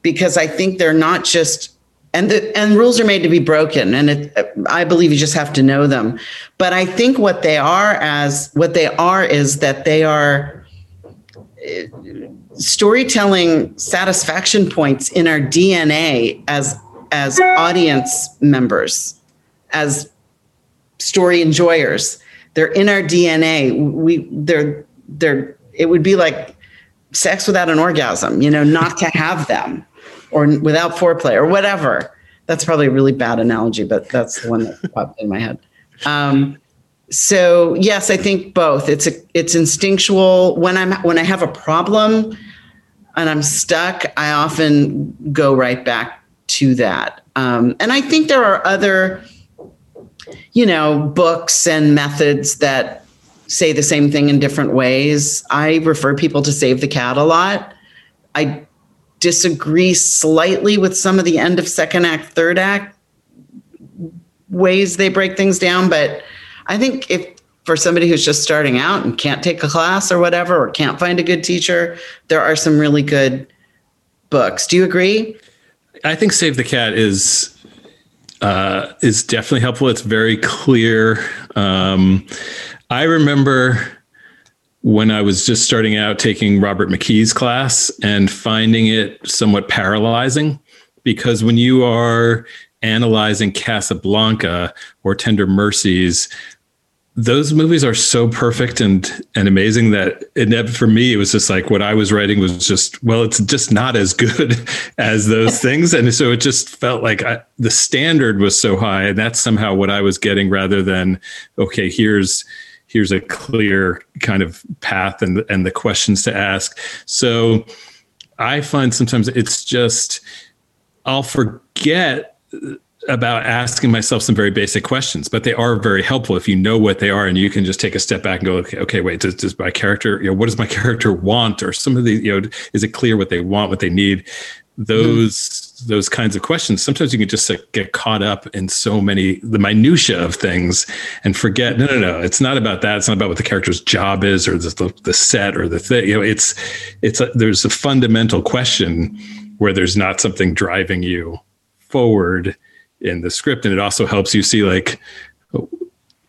because I think they're not just and the and rules are made to be broken and it, I believe you just have to know them. But I think what they are as what they are is that they are uh, storytelling satisfaction points in our DNA as as audience members, as story enjoyers. They're in our DNA. We they're they're it would be like sex without an orgasm, you know, not to have them or without foreplay or whatever. That's probably a really bad analogy, but that's the one that popped in my head. Um, so yes, I think both. It's a, it's instinctual. When I'm when I have a problem and I'm stuck, I often go right back to that. Um, and I think there are other, you know, books and methods that say the same thing in different ways. I refer people to Save the Cat a lot. I disagree slightly with some of the end of second act, third act ways they break things down, but I think if for somebody who's just starting out and can't take a class or whatever, or can't find a good teacher, there are some really good books. Do you agree? I think Save the Cat is uh, is definitely helpful. It's very clear. Um, I remember when I was just starting out taking Robert McKee's class and finding it somewhat paralyzing because when you are analyzing Casablanca or Tender Mercies, those movies are so perfect and and amazing that it for me it was just like what I was writing was just well it's just not as good as those things. And so it just felt like I, the standard was so high and that's somehow what I was getting rather than okay here's here's a clear kind of path and and the questions to ask. So I find sometimes it's just I'll forget about asking myself some very basic questions, but they are very helpful if you know what they are and you can just take a step back and go, okay, okay wait, does, does my character, you know, what does my character want? Or some of the, you know, is it clear what they want, what they need? Those mm-hmm. those kinds of questions. Sometimes you can just like, get caught up in so many the minutia of things and forget. No, no, no. It's not about that. It's not about what the character's job is or the, the set or the thing. You know, it's it's a, there's a fundamental question where there's not something driving you forward in the script and it also helps you see like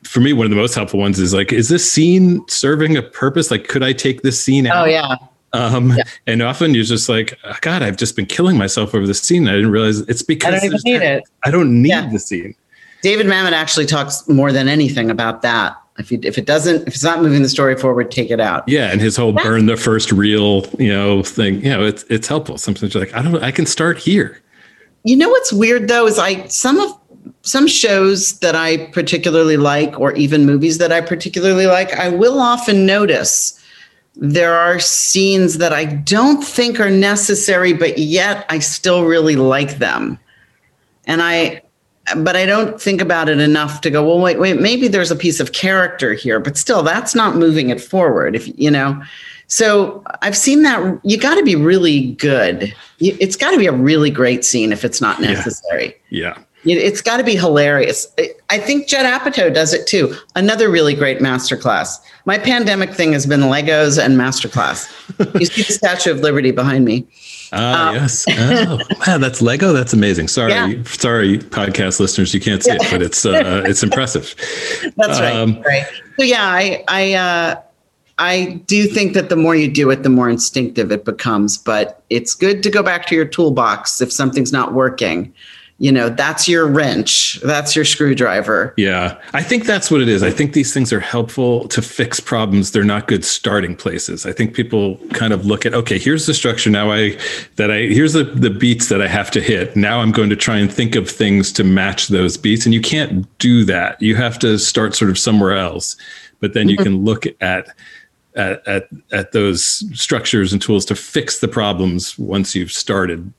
for me one of the most helpful ones is like is this scene serving a purpose? Like could i take this scene out? oh yeah. Um yeah. and often you're just like oh, god i've just been killing myself over this scene i didn't realize it's because i don't even need it. I don't need yeah. the scene. David mamet actually talks more than anything about that. If, you, if it doesn't if it's not moving the story forward take it out. Yeah and his whole burn the first real you know thing you know it's it's helpful. Sometimes you're like i don't i can start here you know what's weird though is I some of some shows that I particularly like, or even movies that I particularly like, I will often notice there are scenes that I don't think are necessary, but yet I still really like them. And I, but I don't think about it enough to go, well, wait, wait, maybe there's a piece of character here, but still that's not moving it forward. If you know, so I've seen that. You got to be really good. It's got to be a really great scene if it's not necessary. Yeah. yeah. It- It's got to be hilarious. I- think Judd Apatow does it too. Another really great masterclass. My pandemic thing has been Legos and masterclass. you see the Statue of Liberty behind me. Ah, yes. Oh, wow, that's Lego. That's amazing. Sorry, Yeah. sorry, podcast listeners, you can't see it, but it's uh, it's impressive. That's right. Um, right. So yeah, I I uh, I do think that the more you do it, the more instinctive it becomes. But it's good to go back to your toolbox if something's not working. You know, that's your wrench. That's your screwdriver. Yeah, I think that's what it is. I think these things are helpful to fix problems. They're not good starting places. I think people kind of look at, okay, here's the structure now I that I here's the the beats that I have to hit. Now I'm going to try and think of things to match those beats and you can't do that. You have to start sort of somewhere else. But then you Mm-hmm. can look at at, at at those structures and tools to fix the problems once you've started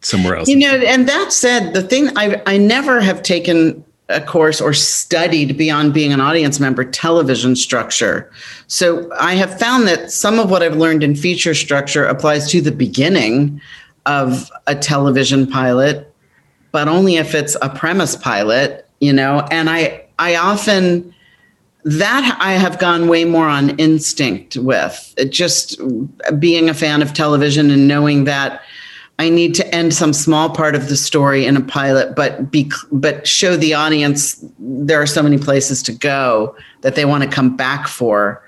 somewhere else. You know, and that said, the thing I I never have taken a course or studied beyond being an audience member television structure. So I have found that some of what I've learned in feature structure applies to the beginning of a television pilot, but only if it's a premise pilot, you know, and I I often that I have gone way more on instinct with It just being a fan of television and knowing that I need to end some small part of the story in a pilot, but be but show the audience there are so many places to go that they want to come back for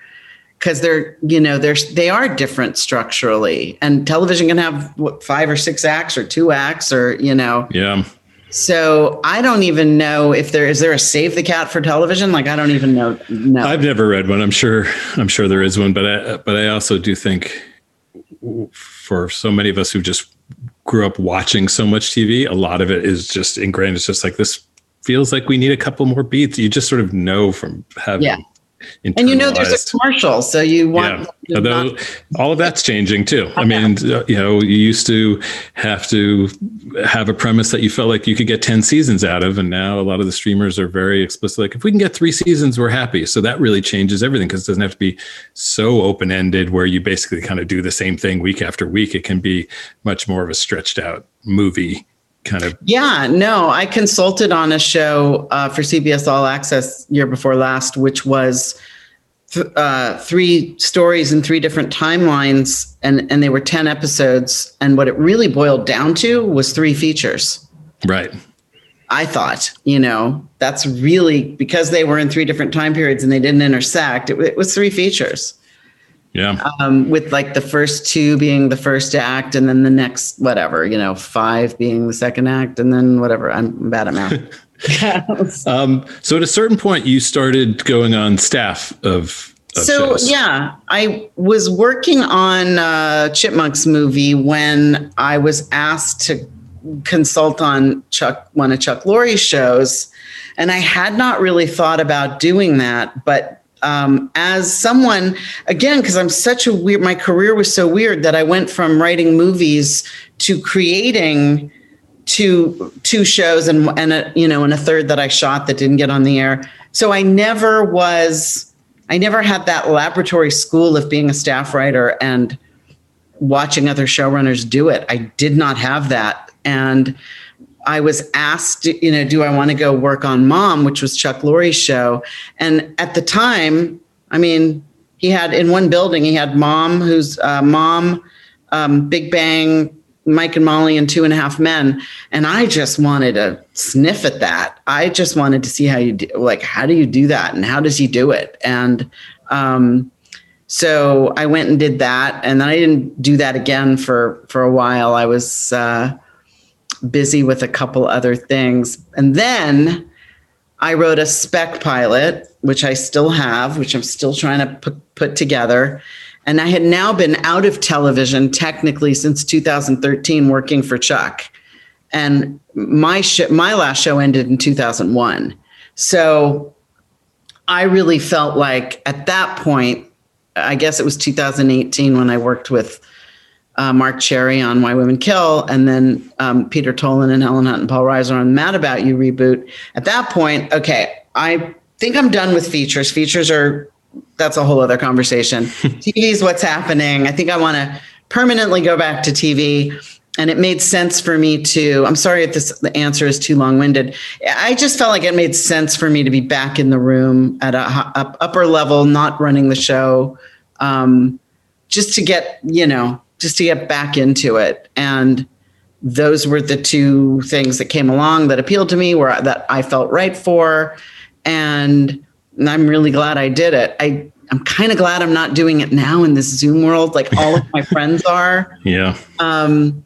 because they're you know they're they are different structurally and television can have what, five or six acts or two acts or you know Yeah. So I don't even know if there is there a save the cat for television like I don't even know no I've never read one. I'm sure. I'm sure there is one, but I, but I also do think for so many of us who just grew up watching so much TV, a lot of it is just ingrained. It's just like this feels like we need a couple more beats. You just sort of know from having. Yeah. And you know there's a commercial so you want yeah. Although all of that's changing too. I mean, uh, you know, you used to have to have a premise that you felt like you could get 10 seasons out of. And now a lot of the streamers are very explicit. Like, if we can get three seasons, we're happy. So that really changes everything because it doesn't have to be so open ended where you basically kind of do the same thing week after week. It can be much more of a stretched out movie kind of. Yeah, no, I consulted on a show uh, for CBS All Access year before last, which was th- uh, three stories in three different timelines, and and they were ten episodes. And what it really boiled down to was three features. Right. I thought, you know, that's really because they were in three different time periods and they didn't intersect. It, it was three features Yeah. um, with like the first two being the first act and then the next whatever you know five being the second act and then whatever i'm bad at math Um, so at a certain point, you started going on staff of. of so shows. yeah i was working on uh chipmunks movie when i was asked to consult on chuck one of chuck Lorre's shows and i had not really thought about doing that but um, as someone again because i'm such a weird my career was so weird that i went from writing movies to creating two two shows and and a, you know and a third that I shot that didn't get on the air. So I never was I never had that laboratory school of being a staff writer and watching other showrunners do it. I did not have that and I was asked, you know, do I want to go work on Mom, which was Chuck Lorre's show? And at the time, I mean, he had in one building, he had Mom, who's uh, Mom, um, Big Bang, Mike and Molly, and Two and a Half Men. And I just wanted to sniff at that. I just wanted to see how you do, like, how do you do that, and how does he do it? And um, so I went and did that, and then I didn't do that again for for a while. I was uh, busy with a couple other things, and then I wrote a spec pilot, which I still have, which I'm still trying to put, put together. And I had now been out of television technically since 2013, working for Chuck. And my sh- my last show ended in 2001. So I really felt like at that point, I guess it was 2018 when I worked with uh, Marc Cherry on Why Women Kill, and then um, Peter Tolan and Helen Hunt and Paul Reiser on Mad About You reboot. At that point, okay, I think I'm done with features. Features are that's a whole other conversation. TV is what's happening. I think I want to permanently go back to TV. and it made sense for me to. I'm sorry if this the answer is too long winded. I just felt like it made sense for me to be back in the room at a up, upper level, not running the show, um, just to get you know, just to get back into it. And those were the two things that came along that appealed to me, where that I felt right for, and I'm really glad I did it. I I'm kind of glad I'm not doing it now in this Zoom world, like all of my friends are. Yeah. Um,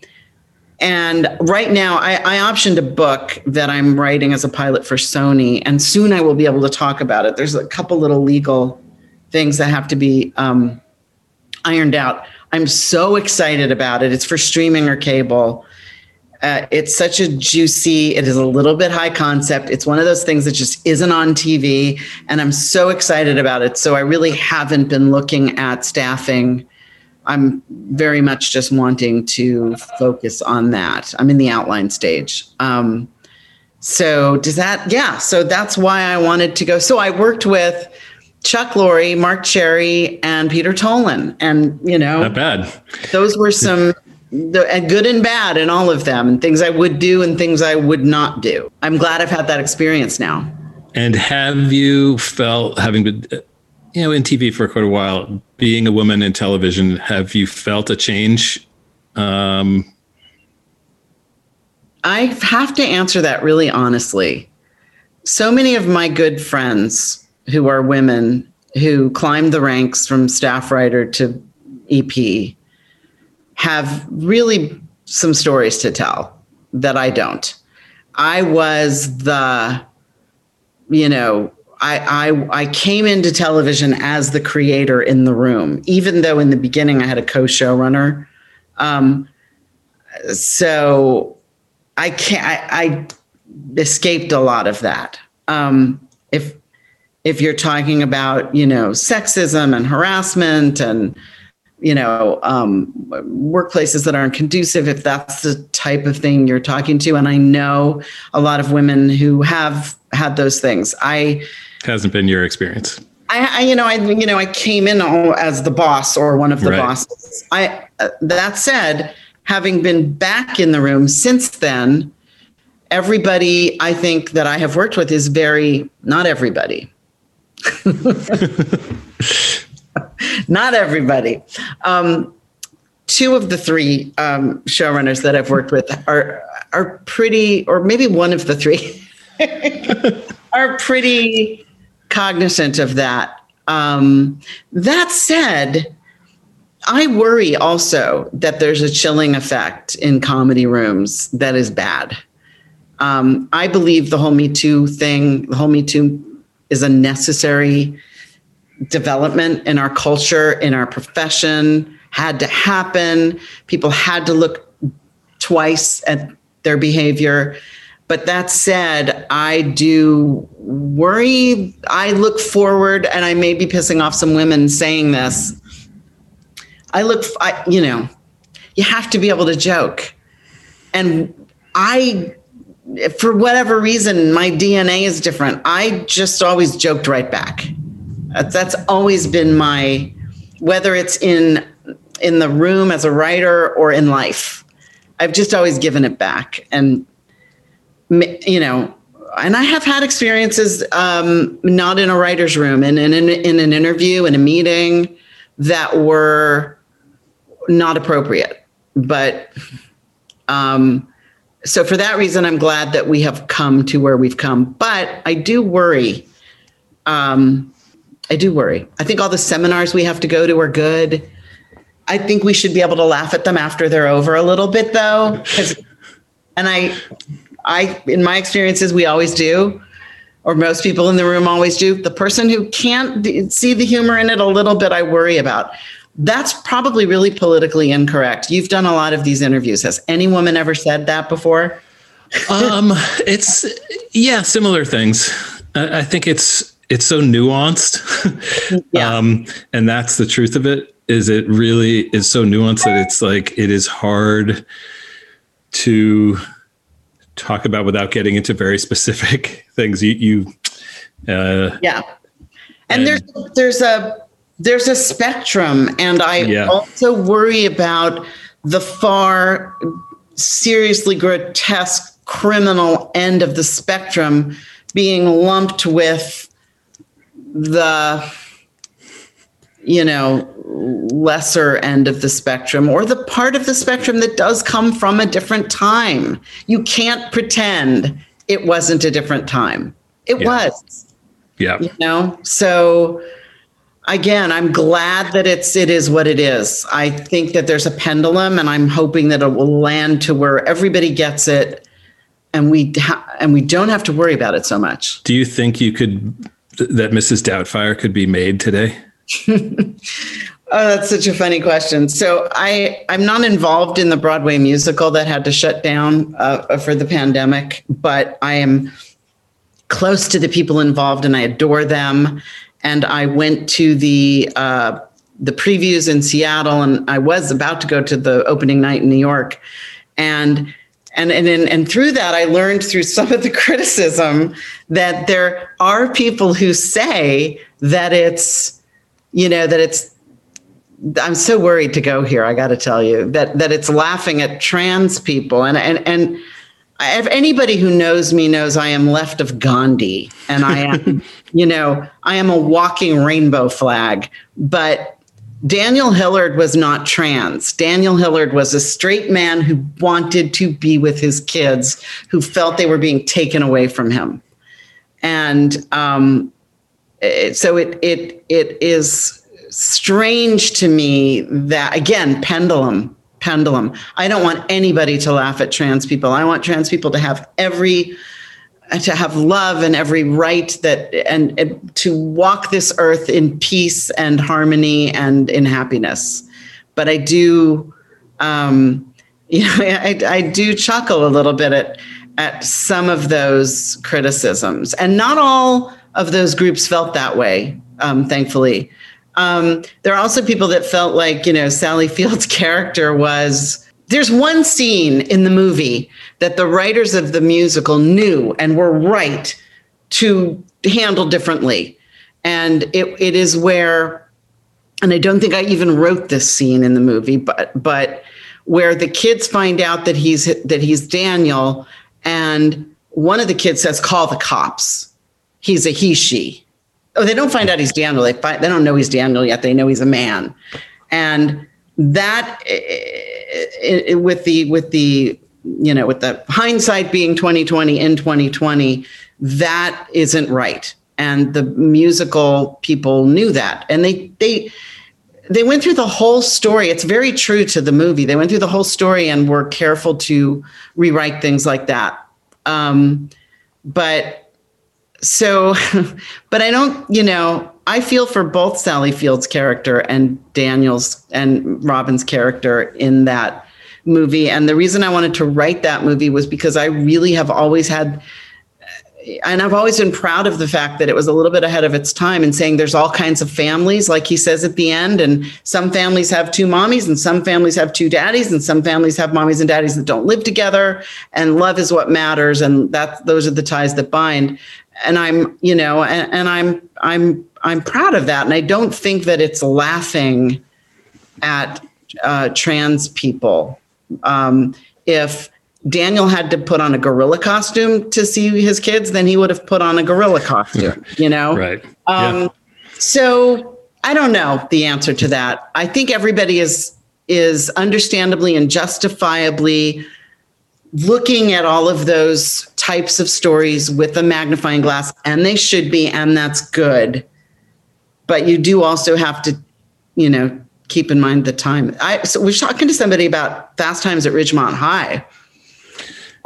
and right now, I, I optioned a book that I'm writing as a pilot for Sony, and soon I will be able to talk about it. There's a couple little legal things that have to be um, ironed out. I'm so excited about it. It's for streaming or cable. Uh, it's such a juicy, it is a little bit high concept. It's one of those things that just isn't on TV. And I'm so excited about it. So I really haven't been looking at staffing. I'm very much just wanting to focus on that. I'm in the outline stage. Um, so does that, yeah. So that's why I wanted to go. So I worked with Chuck Lorre, Marc Cherry, and Peter Tolan. And, you know, Not bad. those were some the good and bad in all of them and things I would do and things I would not do. I'm glad I've had that experience now. And have you felt, having been, uh, you know, in TV for quite a while, being a woman in television, have you felt a change? Um, I have to answer that really honestly. So many of my good friends who are women who climbed the ranks from staff writer to EP have really some stories to tell that I don't. I was the, you know, I, I I came into television as the creator in the room, even though in the beginning I had a co-showrunner. Um, so I can't. I, I escaped a lot of that. Um, if if you're talking about you know sexism and harassment and you know um, workplaces that aren't conducive if that's the type of thing you're talking to and i know a lot of women who have had those things i hasn't been your experience. I, I you know, I you know, I came in all as the boss or one of the Right. bosses. I uh, that said, having been back in the room since then, everybody I think that I have worked with is very not everybody. Not everybody. Um, two of the three um, showrunners that I've worked with are are pretty, or maybe one of the three are pretty cognizant of that. Um, that said, I worry also that there's a chilling effect in comedy rooms that is bad. Um, I believe the whole Me Too thing, the whole Me Too is a necessary development in our culture, in our profession, had to happen. People had to look twice at their behavior. But that said, I do worry. I look forward, and I may be pissing off some women saying this. I look, I, you know, you have to be able to joke. And I, for whatever reason, my DNA is different. I just always joked right back. That's, always been my, whether it's in in the room as a writer or in life. I've just always given it back, and you know, and I have had experiences um, not in a writer's room and in, in, in an interview, in a meeting, that were not appropriate. But um, so for that reason, I'm glad that we have come to where we've come. But I do worry. Um, I do worry. I think all the seminars we have to go to are good. I think we should be able to laugh at them after they're over a little bit, though. and I, I, in my experiences, we always do, or most people in the room always do. The person who can't see the humor in it a little bit, I worry about. That's probably really politically incorrect. You've done a lot of these interviews. Has any woman ever said that before? um, it's yeah, similar things. I, I think it's it's so nuanced. um, and that's the truth of it. Is it really is so nuanced that it's like it is hard to talk about without getting into very specific things. You you uh, Yeah. And there's there's a there's a spectrum and I Yeah. also worry about the far seriously grotesque criminal end of the spectrum being lumped with the you know lesser end of the spectrum or the part of the spectrum that does come from a different time you can't pretend it wasn't a different time it Yeah. was Yeah. you know so again i'm glad that it's it is what it is i think that there's a pendulum and i'm hoping that it will land to where everybody gets it and we ha- and we don't have to worry about it so much Do you think you could that Mrs. Doubtfire could be made today? Oh, that's such a funny question. So I I'm not involved in the Broadway musical that had to shut down uh, for the pandemic, but I am close to the people involved and I adore them. And I went to the uh, the previews in Seattle, and I was about to go to the opening night in New York, and. And, and and through that, I learned through some of the criticism that there are people who say that it's, you know, that it's I'm so worried to go here. I got to tell you that that it's laughing at trans people, and and and if anybody who knows me knows I am left of Gandhi, and I am, you know, I am a walking rainbow flag. But Daniel Hillard was not trans. Daniel Hillard was a straight man who wanted to be with his kids, who felt they were being taken away from him, and um, so it it it is strange to me that again pendulum pendulum. I don't want anybody to laugh at trans people. I want trans people to have every to have love and every right that and, and to walk this earth in peace and harmony and in happiness. But i do um you know i, I do chuckle a little bit at at some of those criticisms. And not all of those groups felt that way um, thankfully um, there are also people that felt like you know sally field's character was there's one scene in the movie that the writers of the musical knew and were right to handle differently. And it, it is where and i don't think i even wrote this scene in the movie but but where the kids find out that he's that he's daniel and one of the kids says call the cops. He's a he she oh they don't find out he's daniel. They find they don't know he's daniel yet. They know he's a man. And that eh, eh, with the with the you know with the hindsight being 2020 in 2020 that isn't right. And the musical people knew that. And they they they went through the whole story. It's very true to the movie. They went through the whole story and were careful to rewrite things like that. Um, but so but i don't you know i feel for both sally field's character and daniel's and robin's character in that movie and the reason i wanted to write that movie was because i really have always had and I've always been proud of the fact that it was a little bit ahead of its time in saying there's all kinds of families, like he says at the end. And some families have two mommies, and some families have two daddies, and some families have mommies and daddies that don't live together. And love is what matters, and that those are the ties that bind. And I'm, you know, and, and I'm I'm I'm proud of that. And I don't think that it's laughing at uh, trans people. Um, if Daniel had to put on a gorilla costume to see his kids, then he would have put on a gorilla costume, you know? Right. Um, So I don't know the answer to that. I think everybody is is understandably and justifiably looking at all of those types of stories with a magnifying glass, and they should be, and that's good. But you do also have to, you know, keep in mind the time. I so was talking to somebody about Fast Times at Ridgemont High.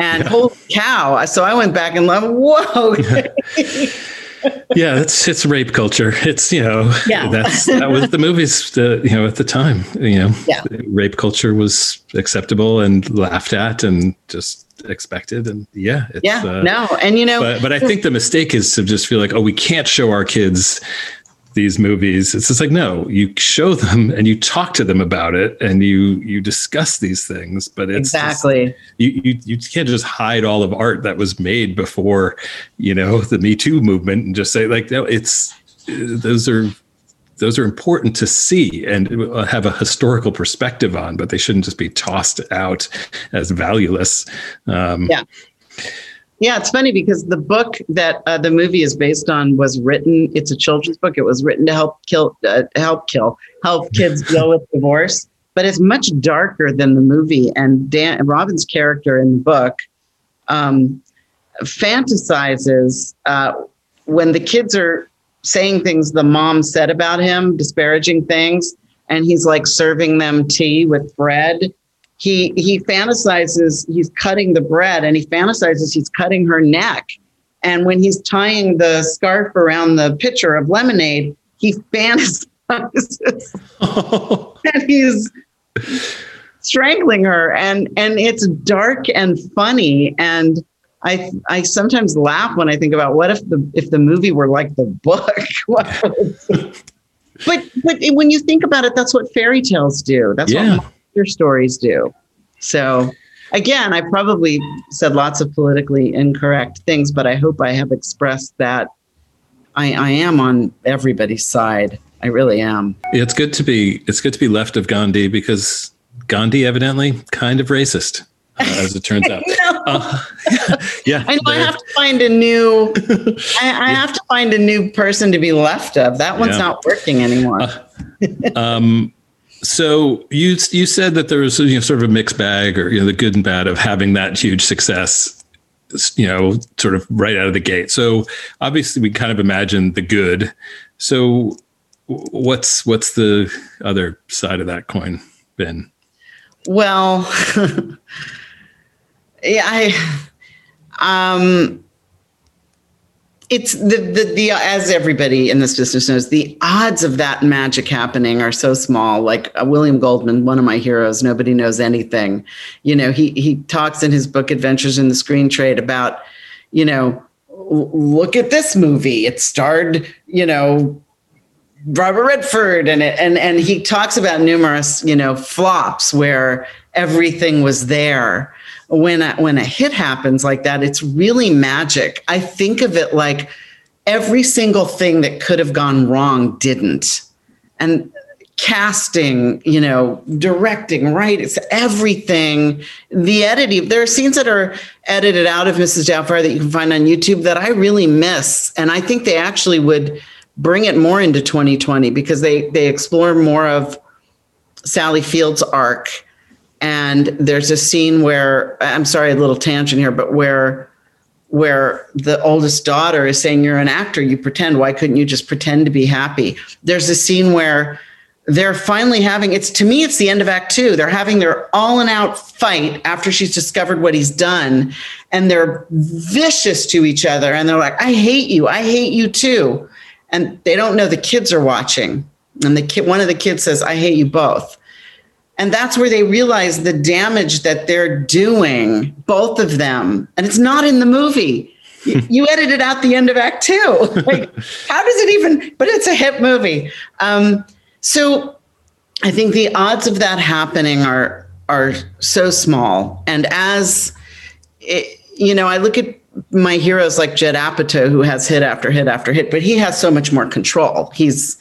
And holy cow! So I went back and love. Whoa! yeah, it's it's rape culture. It's you know Yeah. that's that was the movies the you know at the time you know Yeah. rape culture was acceptable and laughed at and just expected and yeah it's, yeah, uh, no, and you know, but but I think the mistake is to just feel like oh we can't show our kids these movies it's just like no you show them and you talk to them about it and you you discuss these things but it's just- exactly. you, you you can't just hide all of art that was made before you know the me too movement and just say like no it's those are those are important to see and have a historical perspective on, but they shouldn't just be tossed out as valueless. Um, Yeah. Yeah, it's funny because the book that uh, the movie is based on was written. It's a children's book. It was written to help kill, uh, help kill, help kids deal with divorce. But it's much darker than the movie. And Dan Robin's character in the book um, fantasizes uh, when the kids are saying things the mom said about him, disparaging things, and he's like serving them tea with bread he he fantasizes he's cutting the bread and he fantasizes he's cutting her neck and when he's tying the scarf around the pitcher of lemonade he fantasizes that he's strangling her and and it's dark and funny and I I sometimes laugh when I think about what if the if the movie were like the book. But but when you think about it, that's what fairy tales do. That's Yeah. what monster stories do. So again, I probably said lots of politically incorrect things, but I hope I have expressed that I, I am on everybody's side. I really am. It's good to be it's good to be left of Gandhi because Gandhi evidently kind of racist, uh, as it turns out. Uh, yeah, I know I have to find a new I, I have to find a new person to be left of. That one's Yeah. not working anymore. um, so you you said that there was you know, sort of a mixed bag, or you know, the good and bad of having that huge success. You know, sort of right out of the gate. So obviously, we kind of imagine the good. So what's what's the other side of that coin been? Well, yeah, I um it's the, the the as everybody in this business knows, the odds of that magic happening are so small. Like uh, William Goldman, one of my heroes, nobody knows anything. You know, he he talks in his book Adventures in the Screen Trade about, you know, look at this movie. It starred, you know, Robert Redford and it, and and he talks about numerous you know flops where everything was there. When a, when a hit happens like that, it's really magic. I think of it like every single thing that could have gone wrong didn't, and casting, you know, directing, right? It's everything. The editing. There are scenes that are edited out of Mrs. Doubtfire that you can find on YouTube that I really miss, and I think they actually would bring it more into 2020 because they they explore more of Sally Field's arc. And there's a scene where I'm sorry, a little tangent here, but where where the oldest daughter is saying, You're an actor, you pretend. Why couldn't you just pretend to be happy? There's a scene where they're finally having it's to me, it's the end of act two. They're having their all in out fight after she's discovered what he's done. And they're vicious to each other. And they're like, I hate you. I hate you too. And they don't know the kids are watching. And the kid, one of the kids says, I hate you both. And that's where they realize the damage that they're doing, both of them. And it's not in the movie. You, you edited out the end of Act Two. Like, how does it even? But it's a hit movie. Um, so I think the odds of that happening are are so small. And as it, you know, I look at my heroes like Judd Apatow, who has hit after hit after hit, but he has so much more control. He's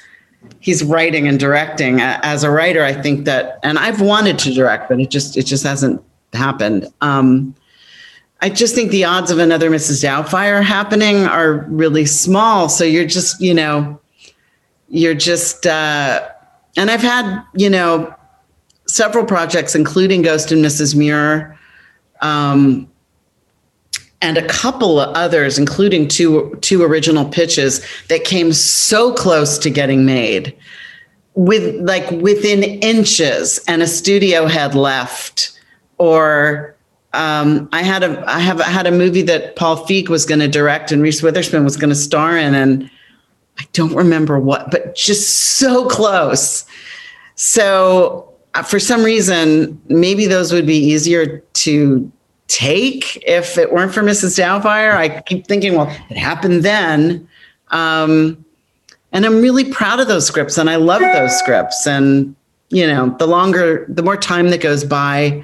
he's writing and directing. As a writer, I think that, and I've wanted to direct, but it just it just hasn't happened. Um, I just think the odds of another Mrs. Doubtfire happening are really small. So you're just, you know, you're just, uh, and I've had, you know, several projects, including Ghost and Mrs. Muir, um, and a couple of others, including two two original pitches that came so close to getting made, with like within inches, and a studio had left, or um, I had a I have I had a movie that Paul Feig was going to direct and Reese Witherspoon was going to star in, and I don't remember what, but just so close. So uh, for some reason, maybe those would be easier to take if it weren't for Mrs. Doubtfire. I keep thinking, well, it happened then. Um, and I'm really proud of those scripts and I love those scripts. And, you know, the longer, the more time that goes by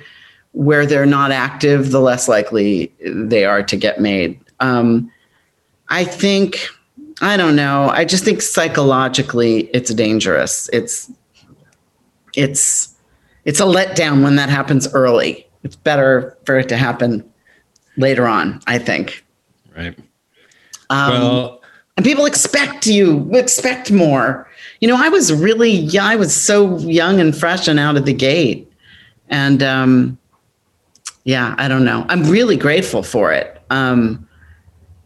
where they're not active, the less likely they are to get made. Um, I think I don't know. I just think psychologically it's dangerous. It's it's it's a letdown when that happens early. It's better for it to happen later on, I think. Right. Um, well, and people expect you expect more. You know, I was really young. I was so young and fresh and out of the gate. And um, yeah, I don't know. I'm really grateful for it. Um,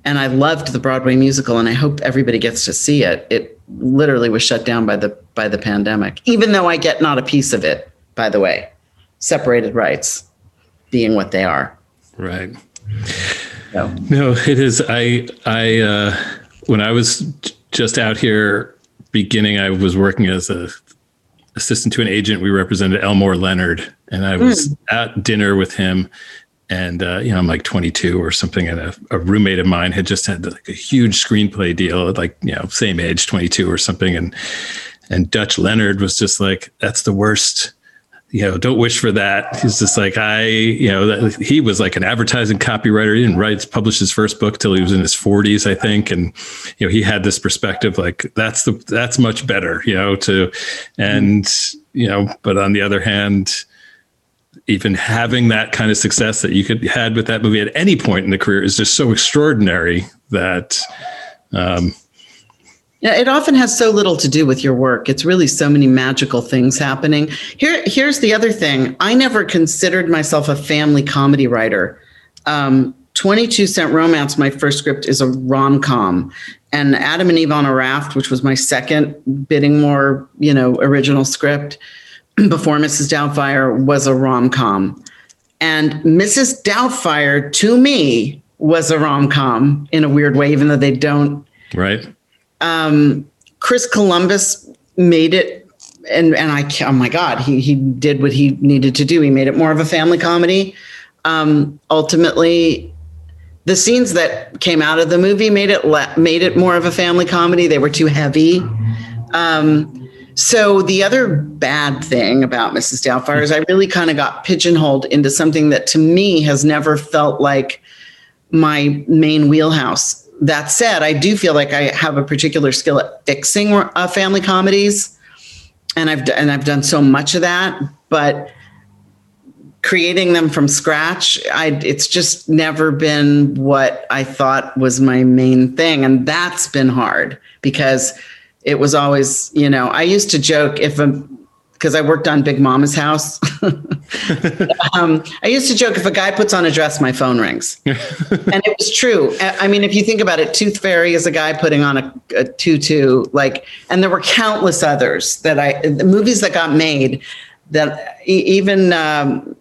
and I loved the Broadway musical, and I hope everybody gets to see it. It literally was shut down by the by the pandemic, even though I get not a piece of it. By the way, separated rights being what they are. Right. No, it is. I I uh, when I was just out here beginning, I was working as a assistant to an agent. We represented Elmore Leonard, and I was at dinner with him. And uh, you know, I'm like 22 or something, and a, a roommate of mine had just had like a huge screenplay deal, at like you know, same age, 22 or something, and and Dutch Leonard was just like, "That's the worst." You know, don't wish for that. He's just like I, you know, that, he was like an advertising copywriter. He didn't write, publish his first book till he was in his 40s, I think, and you know, he had this perspective like that's the that's much better, you know, to, and you know, but on the other hand, even having that kind of success that you could had with that movie at any point in the career is just so extraordinary that. Um, it often has so little to do with your work. It's really so many magical things happening. Here, here's the other thing. I never considered myself a family comedy writer. Um, 22 Cent Romance, my first script, is a rom com. And Adam and Eve on a Raft, which was my second bidding more, you know, original script before Mrs. Doubtfire, was a rom com. And Mrs. Doubtfire, to me, was a rom com in a weird way, even though they don't right. Um, Chris Columbus made it, and and I oh my god, he he did what he needed to do. He made it more of a family comedy. Um, ultimately, the scenes that came out of the movie made it le- made it more of a family comedy. They were too heavy. Um, so the other bad thing about Mrs. Doubtfire is I really kind of got pigeonholed into something that to me has never felt like my main wheelhouse. That said, I do feel like I have a particular skill at fixing uh, family comedies, and I've d- and I've done so much of that. But creating them from scratch, I it's just never been what I thought was my main thing, and that's been hard because it was always, you know, I used to joke if a because I worked on Big Mama's house. um, I used to joke if a guy puts on a dress, my phone rings. and it was true. I mean, if you think about it, Tooth Fairy is a guy putting on a, a tutu, like, and there were countless others that I, the movies that got made that even, um,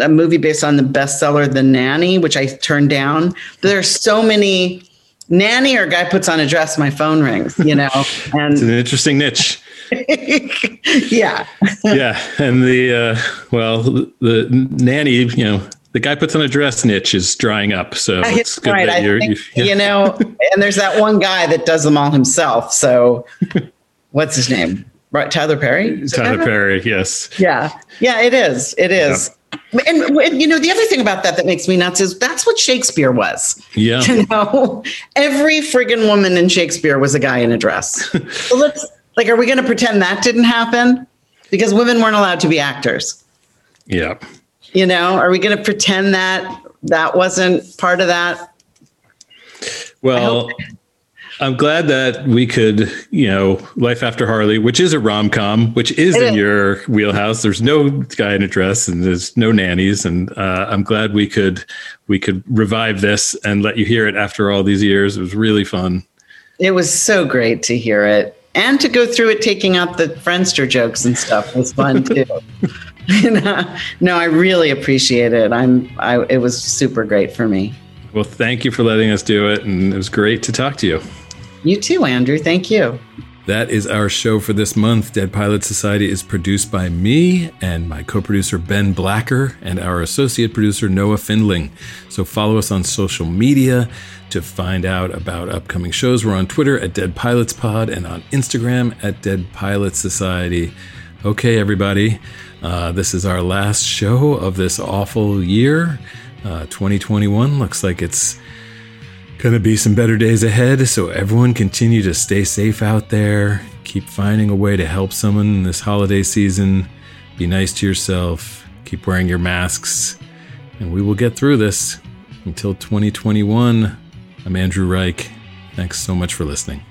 a movie based on the bestseller The Nanny, which I turned down. There are so many nanny or guy puts on a dress, my phone rings, you know, and It's an interesting niche. yeah. yeah, and the uh, well, the nanny, you know, the guy puts on a dress niche is drying up. So it's good right. that I you're, think, you, you know, and there's that one guy that does them all himself. So what's his name? Right, Tyler Perry. Tyler? Perry. Yes. Yeah, yeah, it is. It is. And, and you know, the other thing about that that makes me nuts is that's what Shakespeare was. Yeah. You know, every friggin' woman in Shakespeare was a guy in a dress. so let's like, are we going to pretend that didn't happen? Because women weren't allowed to be actors. Yeah. You know, are we going to pretend that that wasn't part of that? Well, I'm glad that we could, you know, Life After Harley, which is a rom com, which is It in is. your wheelhouse. There's no guy in a dress and there's no nannies, and uh, I'm glad we could we could revive this and let you hear it after all these years. It was really fun. It was so great to hear it and to go through it, taking out the Friendster jokes and stuff was fun too. you know? No, I really appreciate it. I'm, I, it was super great for me. Well, thank you for letting us do it, and it was great to talk to you. You too, Andrew. Thank you. That is our show for this month. Dead Pilots Society is produced by me and my co producer Ben Blacker and our associate producer Noah Findling. So follow us on social media to find out about upcoming shows. We're on Twitter at Dead Pilots Pod and on Instagram at Dead Pilots Society. Okay, everybody, uh, this is our last show of this awful year. Uh, 2021 looks like it's Gonna be some better days ahead, so everyone continue to stay safe out there. Keep finding a way to help someone in this holiday season. Be nice to yourself. Keep wearing your masks. And we will get through this until 2021. I'm Andrew Reich. Thanks so much for listening.